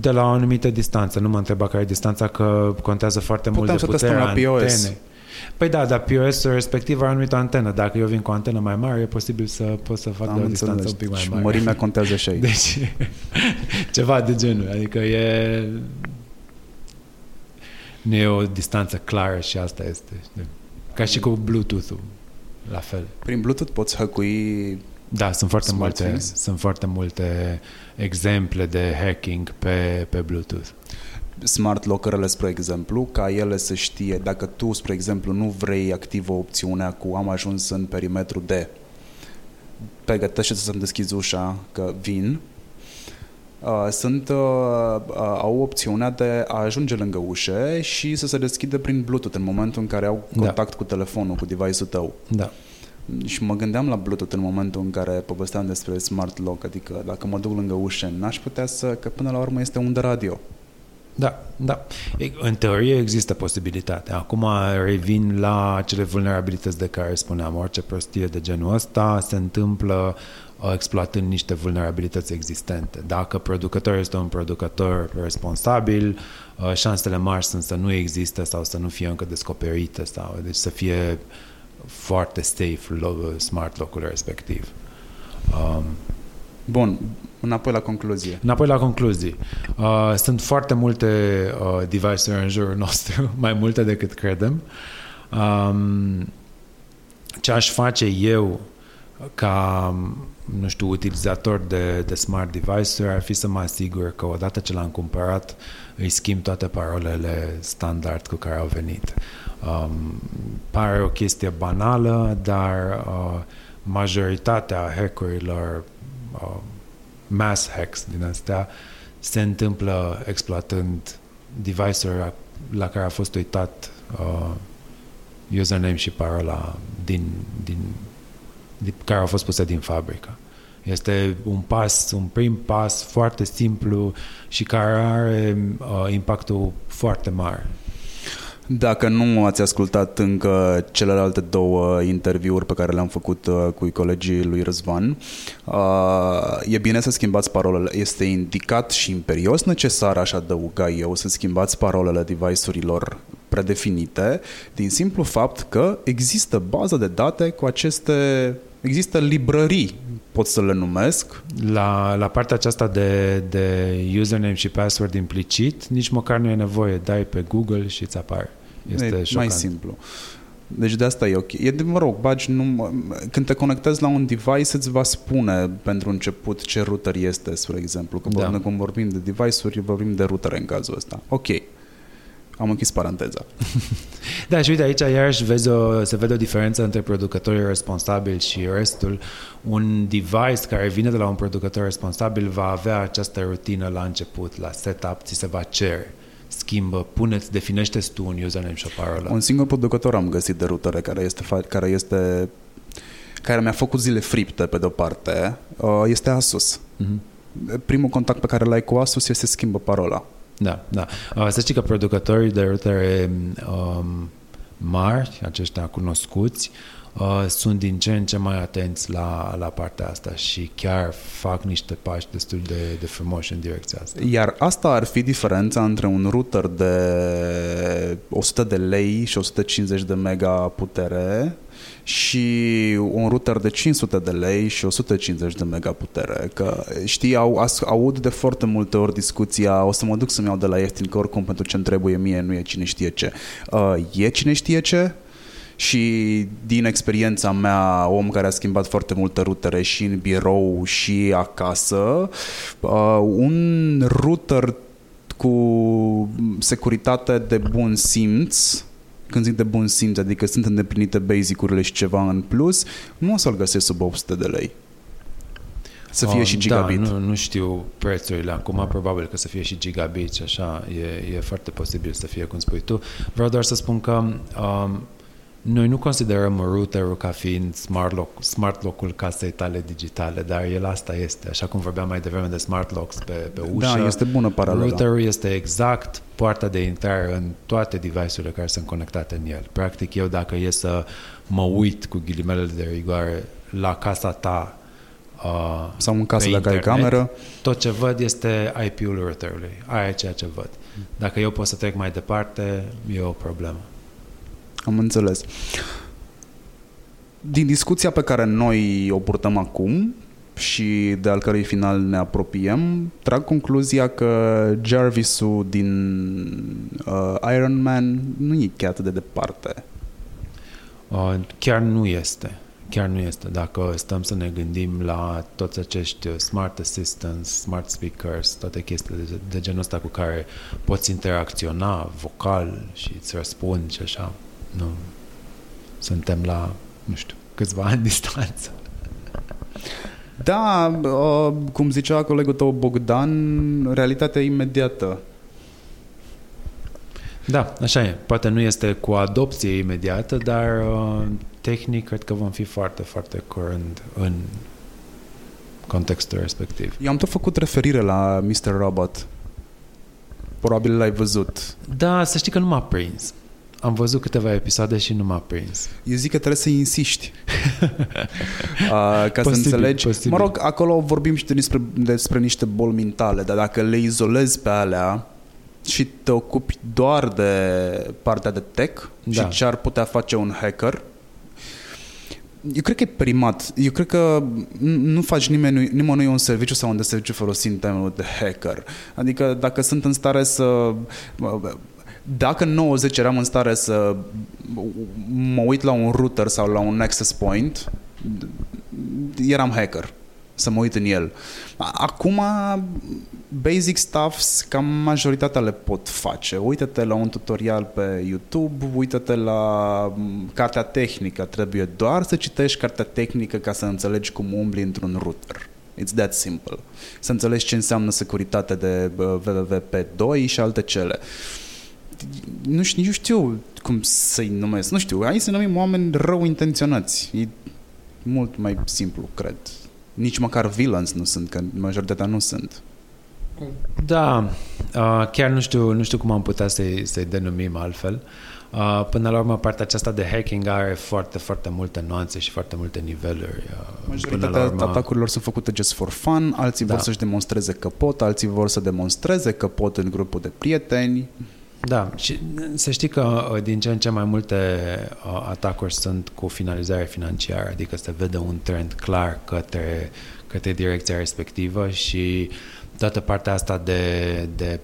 De la o anumită distanță. Nu mă întreba care e distanța, că contează foarte Putem mult de să puterea testăm la POS. antene. Păi da, dar POS respectiv are o anumită antenă. Dacă eu vin cu o antenă mai mare, e posibil să pot să fac Am de o înțeles. distanță un pic mai Și mare. mărimea contează și aici. Deci, ceva de genul. Adică e... Nu e o distanță clară și asta este. știi? Ca și cu Bluetooth-ul. La fel. Prin Bluetooth poți hăcui Da, sunt foarte Smart multe, things? sunt foarte multe exemple de hacking pe, pe Bluetooth. Smart lockerele, spre exemplu, ca ele să știe dacă tu, spre exemplu, nu vrei activă opțiunea cu am ajuns în perimetru de pregătește să-mi deschizi ușa că vin, Uh, sunt, uh, uh, au opțiunea de a ajunge lângă ușă și să se deschidă prin Bluetooth în momentul în care au Da. contact cu telefonul, cu device-ul tău. Da. Și mă gândeam la Bluetooth în momentul în care povesteam despre smart lock, adică dacă mă duc lângă ușă, n-aș putea să, că până la urmă este undă radio. Da, da. E- În teorie există posibilitatea. Acum revin la acele vulnerabilități de care spuneam. Orice prostie de genul ăsta se întâmplă uh, exploatând niște vulnerabilități existente. Dacă producătorul este un producător responsabil, uh, șansele mari sunt să nu existe sau să nu fie încă descoperite sau deci să fie foarte safe lo- smart locul respectiv. Um, Bun, înapoi la concluzie. Înapoi la concluzii. Uh, sunt foarte multe uh, device-uri în jurul nostru, mai multe decât credem. Um, ce aș face eu ca, nu știu, utilizator de, de smart device-uri ar fi să mă asigur că odată ce l-am cumpărat îi schimb toate parolele standard cu care au venit. Um, pare o chestie banală, dar uh, majoritatea hackurilor uh, mass hacks din astea se întâmplă exploatând device-uri la care a fost uitat uh, username și parola din, din, din, care au fost puse din fabrică. Este un pas, un prim pas foarte simplu și care are uh, impactul foarte mare. Dacă nu ați ascultat încă celelalte două interviuri pe care le-am făcut uh, cu colegii lui Răzvan, uh, e bine să schimbați parolele. Este indicat și imperios necesar, aș adăuga eu, să schimbați parolele device-urilor predefinite, din simplu fapt că există bază de date cu aceste Există librării, pot să le numesc. La, la partea aceasta de, de username și password implicit, nici măcar nu e nevoie. Dai pe Google și îți apare. Este e șocant. mai simplu. Deci de asta e ok. E de, mă rog, bagi, nu, când te conectezi la un device, îți va spune pentru început ce router este, spre exemplu. Când, Da. da. când vorbim de device-uri, vorbim de routere în cazul ăsta. Ok. Am închis paranteza. Da, și uite, aici iarăși vezi o, se vede o diferență între producătorii responsabili și restul. Un device care vine de la un producător responsabil va avea această rutină la început, la setup, ți se va cere. Schimbă, puneți, definește tu un username și o parolă. Un singur producător am găsit de routere care este, fa- care este care mi-a făcut zile fripte pe de-o parte, uh, este Asus. Mhm. Primul contact pe care l-ai cu Asus este să schimbă parola. Da, da. Uh, Să știi că producătorii de routere um, mari, aceștia cunoscuți, uh, sunt din ce în ce mai atenți la, la partea asta și chiar fac niște pași destul de, de frumoși în direcția asta. Iar asta ar fi diferența între un router de 100 de lei și 150 de mega putere și un router de 500 de lei și 150 de mega putere. Că știi, au, as, aud de foarte multe ori discuția o să mă duc să-mi iau de la ieftin, că oricum pentru ce-mi trebuie mie nu e cine știe ce. Uh, e cine știe ce? Și din experiența mea, om care a schimbat foarte multe rutere și în birou și acasă, uh, un router cu securitate de bun simț, când zic de bun simț, adică sunt îndeplinite basic-urile și ceva în plus, nu o să-l găsesc sub 800 de lei. Să fie Uh, și gigabit. Da, nu, nu știu prețurile acum, probabil că să fie și gigabit și așa, e, e foarte posibil să fie cum spui tu. Vreau doar să spun că um, noi nu considerăm routerul ca fiind smart, lock, smart lock-ul casei tale digitale, dar el asta este. Așa cum vorbeam mai devreme de smart locks pe, pe ușă. Da, este bună paralela. Routerul este exact poarta de intrare în toate device-urile care sunt conectate în el. Practic, eu dacă e să mă uit cu ghilimele de rigoare la casa ta uh, Sau în casă pe dacă ai internet, cameră. Tot ce văd este IP-ul routerului. Aia e ceea ce văd. Dacă eu pot să trec mai departe, e o problemă. Am înțeles. Din discuția pe care noi o purtăm acum și de al cărei final ne apropiem, trag concluzia că Jarvisul din uh, Iron Man nu e chiar atât de departe. Uh, chiar nu este. Chiar nu este. Dacă stăm să ne gândim la toți acești uh, smart assistants, smart speakers, toate chestiile de, de genul ăsta cu care poți interacționa vocal și îți răspund și așa, nu. Suntem la, nu știu, câțiva ani distanță. Da, uh, cum zicea colegul tău Bogdan, realitatea imediată. Da, așa e. Poate nu este cu adopție imediată, dar uh, tehnic cred că vom fi foarte, foarte curând în contextul respectiv. Eu am tot făcut referire la Mr. Robot. Probabil l-ai văzut. Da, să știi că nu m-a prins. Am văzut câteva episoade și nu m-a prins. Eu zic că trebuie să insiști. uh, ca Posibil, să înțelegi. posibil. Mă rog, acolo vorbim și despre, despre niște boli mentale, dar dacă le izolezi pe alea și te ocupi doar de partea de tech Da. și ce ar putea face un hacker, eu cred că e primat. Eu cred că nu faci nimeni, nimănui un serviciu sau un de serviciu folosind termenul de hacker. Adică dacă sunt în stare să... Dacă 90 eram în stare să mă uit la un router sau la un access point, eram hacker să mă uit în el. Acum, basic stuffs, cam majoritatea le pot face. Uită-te la un tutorial pe YouTube, uită-te la m, cartea tehnică. Trebuie doar să citești cartea tehnică ca să înțelegi cum umbli într-un router. It's that simple. Să înțelegi ce înseamnă securitate de bă, WWP2 și alte cele. Nu știu, nu știu cum să-i numesc. Nu știu, hai să numim oameni rău intenționați. E mult mai simplu, cred. Nici măcar villains nu sunt, că majoritatea nu sunt. Da, uh, chiar nu știu, nu știu cum am putea să-i, să-i denumim altfel. Uh, până la urmă, partea aceasta de hacking are foarte, foarte multe nuanțe și foarte multe niveluri. Uh, până Majoritatea la urmă, atacurilor sunt făcute just for fun, alții Da. vor să-și demonstreze că pot, alții vor să demonstreze că pot în grupul de prieteni. Da, și să știi că uh, din ce în ce mai multe uh, atacuri sunt cu finalizare financiară, adică se vede un trend clar către, către direcția respectivă și toată partea asta de, de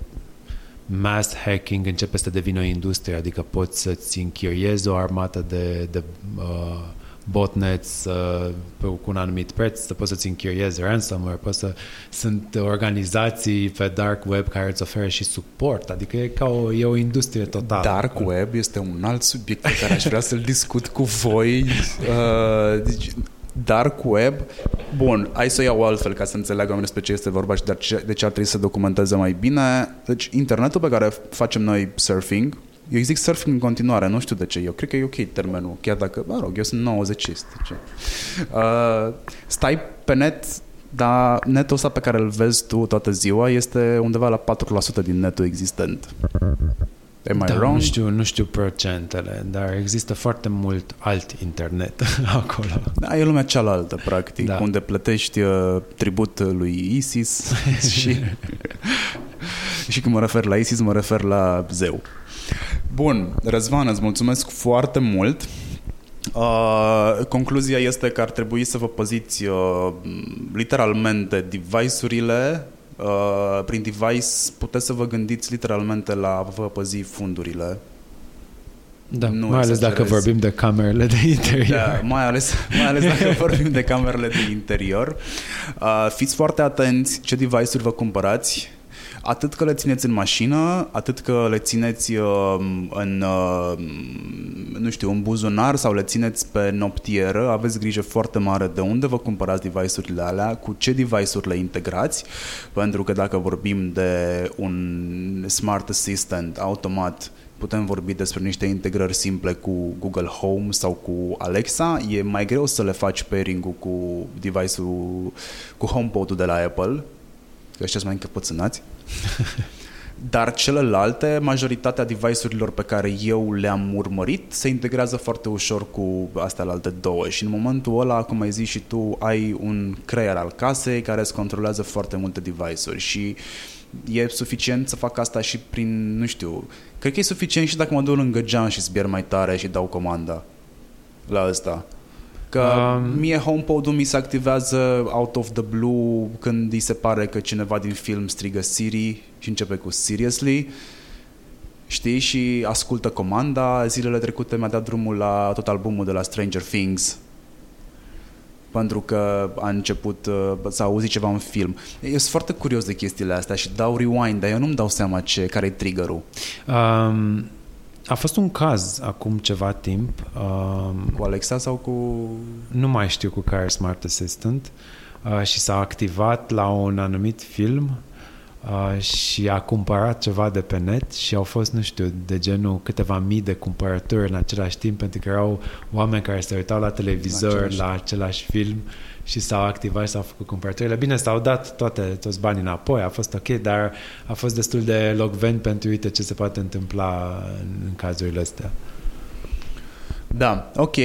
mass hacking începe să devină o industrie, adică poți să-ți închiriezi o armată de, de uh, botnets uh, pe, cu un anumit preț, să poți să-ți închiriezi ransomware, poți să, sunt organizații pe dark web care îți oferă și suport, adică e ca o, e o industrie totală. Dark web este un alt subiect pe care aș vrea să-l discut cu voi. Uh, deci, dark web, bun, hai să o iau altfel ca să înțeleagă oamenii despre ce este vorba și de ce, de ce ar trebui să documenteze mai bine. Deci, internetul pe care facem noi surfing, eu zic surfing în continuare, nu știu de ce. Eu cred că e ok termenul, chiar dacă, mă rog, eu sunt 90 uh, Stai pe net, dar netul ăsta pe care îl vezi tu toată ziua este undeva la 4% din netul existent. Am I da, wrong? nu știu, nu știu procentele, dar există foarte mult alt internet acolo. Da, e lumea cealaltă, practic, Da. da. unde plătești uh, tribut lui ISIS și, și când mă refer la ISIS, mă refer la zeu. Bun, Răzvan, îți mulțumesc foarte mult. Uh, concluzia este că ar trebui să vă păziți uh, literalmente device-urile. Uh, prin device puteți să vă gândiți literalmente la a vă păzi fundurile. Da, Nu mai ales exagerez. dacă vorbim de camerele de interior. Da, mai ales, mai ales dacă vorbim de camerele de interior. Uh, fiți foarte atenți ce device-uri vă cumpărați. Atât că le țineți în mașină, atât că le țineți uh, în, uh, nu știu, în buzunar sau le țineți pe noptieră, aveți grijă foarte mare de unde vă cumpărați device-urile alea, cu ce device-uri le integrați, pentru că dacă vorbim de un smart assistant automat putem vorbi despre niște integrări simple cu Google Home sau cu Alexa. E mai greu să le faci pairing-ul cu device-ul, cu HomePod-ul de la Apple, că ăștia sunt mai încăpățânați. Dar celelalte, majoritatea device-urilor pe care eu le-am urmărit se integrează foarte ușor cu astea alte două și în momentul ăla, cum ai zis și tu, ai un creier al casei care îți controlează foarte multe device-uri și e suficient să fac asta și prin, nu știu, cred că e suficient și dacă mă duc lângă geam și zbier mai tare și dau comanda la asta. Că um, mie HomePod-ul mi se activează out of the blue când îi se pare că cineva din film strigă Siri și începe cu Seriously. Știi? Și ascultă comanda. Zilele trecute mi-a dat drumul la tot albumul de la Stranger Things pentru că a început uh, să auzi ceva în film. Eu sunt foarte curios de chestiile astea și dau rewind, dar eu nu-mi dau seama ce, care e triggerul. Um, a fost un caz acum ceva timp. Um, cu Alexa sau cu... Nu mai știu cu care Smart Assistant. Uh, și s-a activat la un anumit film uh, și a cumpărat ceva de pe net și au fost, nu știu, de genul câteva mii de cumpărături în același timp pentru că erau oameni care se uitau la televizor la același, la același film și s-au activat și s-au făcut cumpărăturile. Bine, s-au dat toate, toți banii înapoi, a fost ok, dar a fost destul de locvent pentru uite ce se poate întâmpla în, în cazurile astea. Da, ok.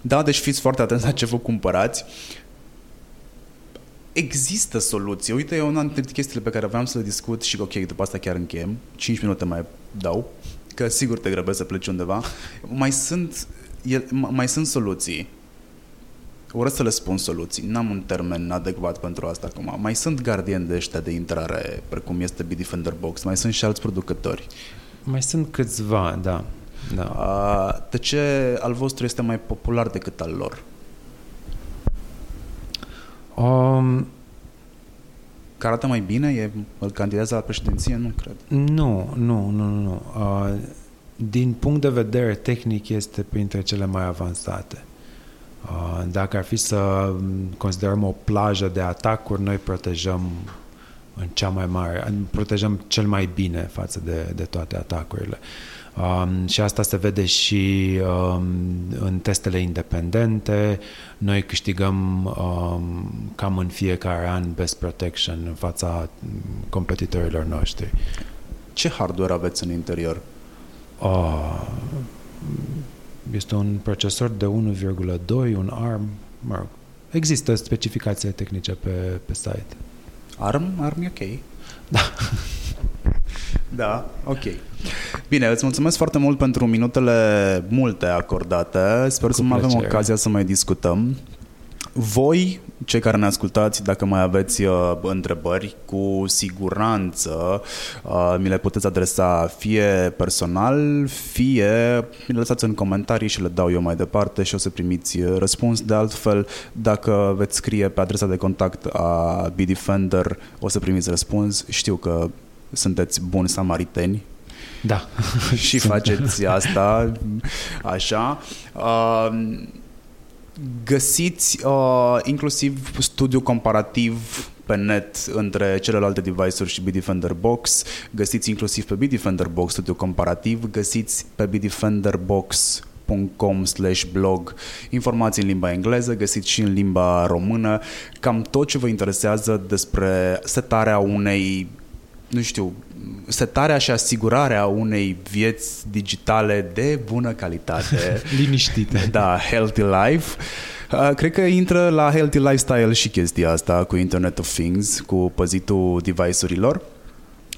Da, deci fiți foarte atenți la ce vă cumpărați. Există soluții. Uite, eu una dintre chestiile pe care vreau să le discut și ok, după asta chiar încheiem. 5 minute mai dau, că sigur te grăbesc să pleci undeva. Mai sunt, mai sunt soluții Urăsc să le spun soluții. N-am un termen adecvat pentru asta acum. Mai sunt gardieni de ăștia de intrare, precum este Bitdefender Box. Mai sunt și alți producători. Mai sunt câțiva, da. da. de ce al vostru este mai popular decât al lor? Um, că arată mai bine? E, îl candidează la președinție? Nu cred. Nu, nu, nu, nu. Uh, din punct de vedere tehnic este printre cele mai avansate. Uh, dacă ar fi să considerăm o plajă de atacuri, noi protejăm în cea mai mare, protejăm cel mai bine față de, de toate atacurile. Um, și asta se vede și um, în testele independente. Noi câștigăm um, cam în fiecare an best protection în fața competitorilor noștri. Ce hardware aveți în interior? Uh, este un procesor de 1,2, un ARM, mă rog, există specificații tehnice pe, pe site. ARM? ARM e ok. Da. da, ok. Bine, îți mulțumesc foarte mult pentru minutele multe acordate. Sper Cu să mai avem ocazia să mai discutăm. Voi, cei care ne ascultați, dacă mai aveți uh, întrebări, cu siguranță uh, mi le puteți adresa fie personal, fie mi le lăsați în comentarii și le dau eu mai departe și o să primiți uh, răspuns. De altfel, dacă veți scrie pe adresa de contact a Bidefender, o să primiți răspuns. Știu că sunteți buni samariteni, da. și faceți asta așa. Uh, găsiți uh, inclusiv studiu comparativ pe net între celelalte device-uri și Bitdefender Box. Găsiți inclusiv pe Bitdefender Box studiu comparativ. Găsiți pe Bitdefender Box com slash blog informații în limba engleză, găsiți și în limba română cam tot ce vă interesează despre setarea unei nu știu, setarea și asigurarea unei vieți digitale de bună calitate. Liniștite. Da, healthy life. Uh, cred că intră la healthy lifestyle și chestia asta cu Internet of Things, cu păzitul device-urilor.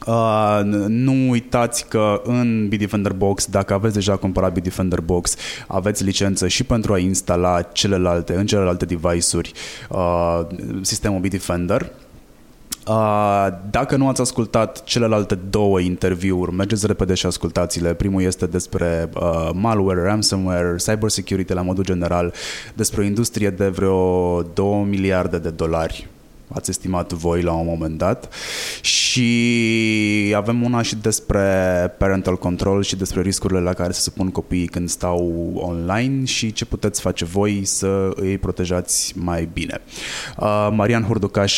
Uh, nu uitați că în Bitdefender Box, dacă aveți deja cumpărat Bitdefender Box, aveți licență și pentru a instala celelalte, în celelalte device-uri uh, sistemul Bitdefender Uh, dacă nu ați ascultat celelalte două interviuri, mergeți repede și ascultați-le. Primul este despre uh, malware, ransomware, cybersecurity la modul general, despre o industrie de vreo 2 miliarde de dolari ați estimat voi la un moment dat și avem una și despre parental control și despre riscurile la care se supun copiii când stau online și ce puteți face voi să îi protejați mai bine. Uh, Marian Hurducaș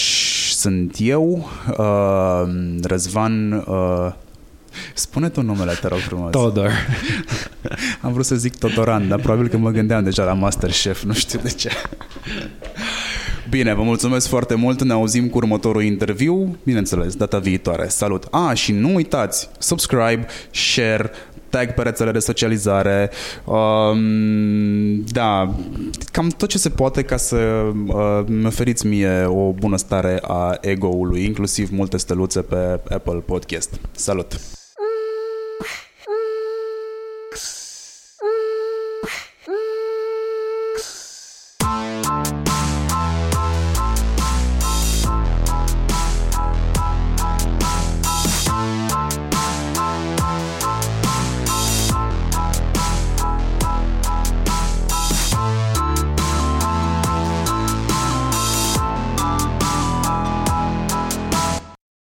sunt eu, uh, Răzvan uh, Spune tu numele, te rog frumos. Todor. Am vrut să zic Todoran, dar probabil că mă gândeam deja la Masterchef, nu știu de ce. Bine, vă mulțumesc foarte mult, ne auzim cu următorul interviu, bineînțeles, data viitoare. Salut! A, ah, și nu uitați, subscribe, share, tag pe rețele de socializare, um, da, cam tot ce se poate ca să uh, mi oferiți mie o bună stare a ego-ului, inclusiv multe steluțe pe Apple Podcast. Salut!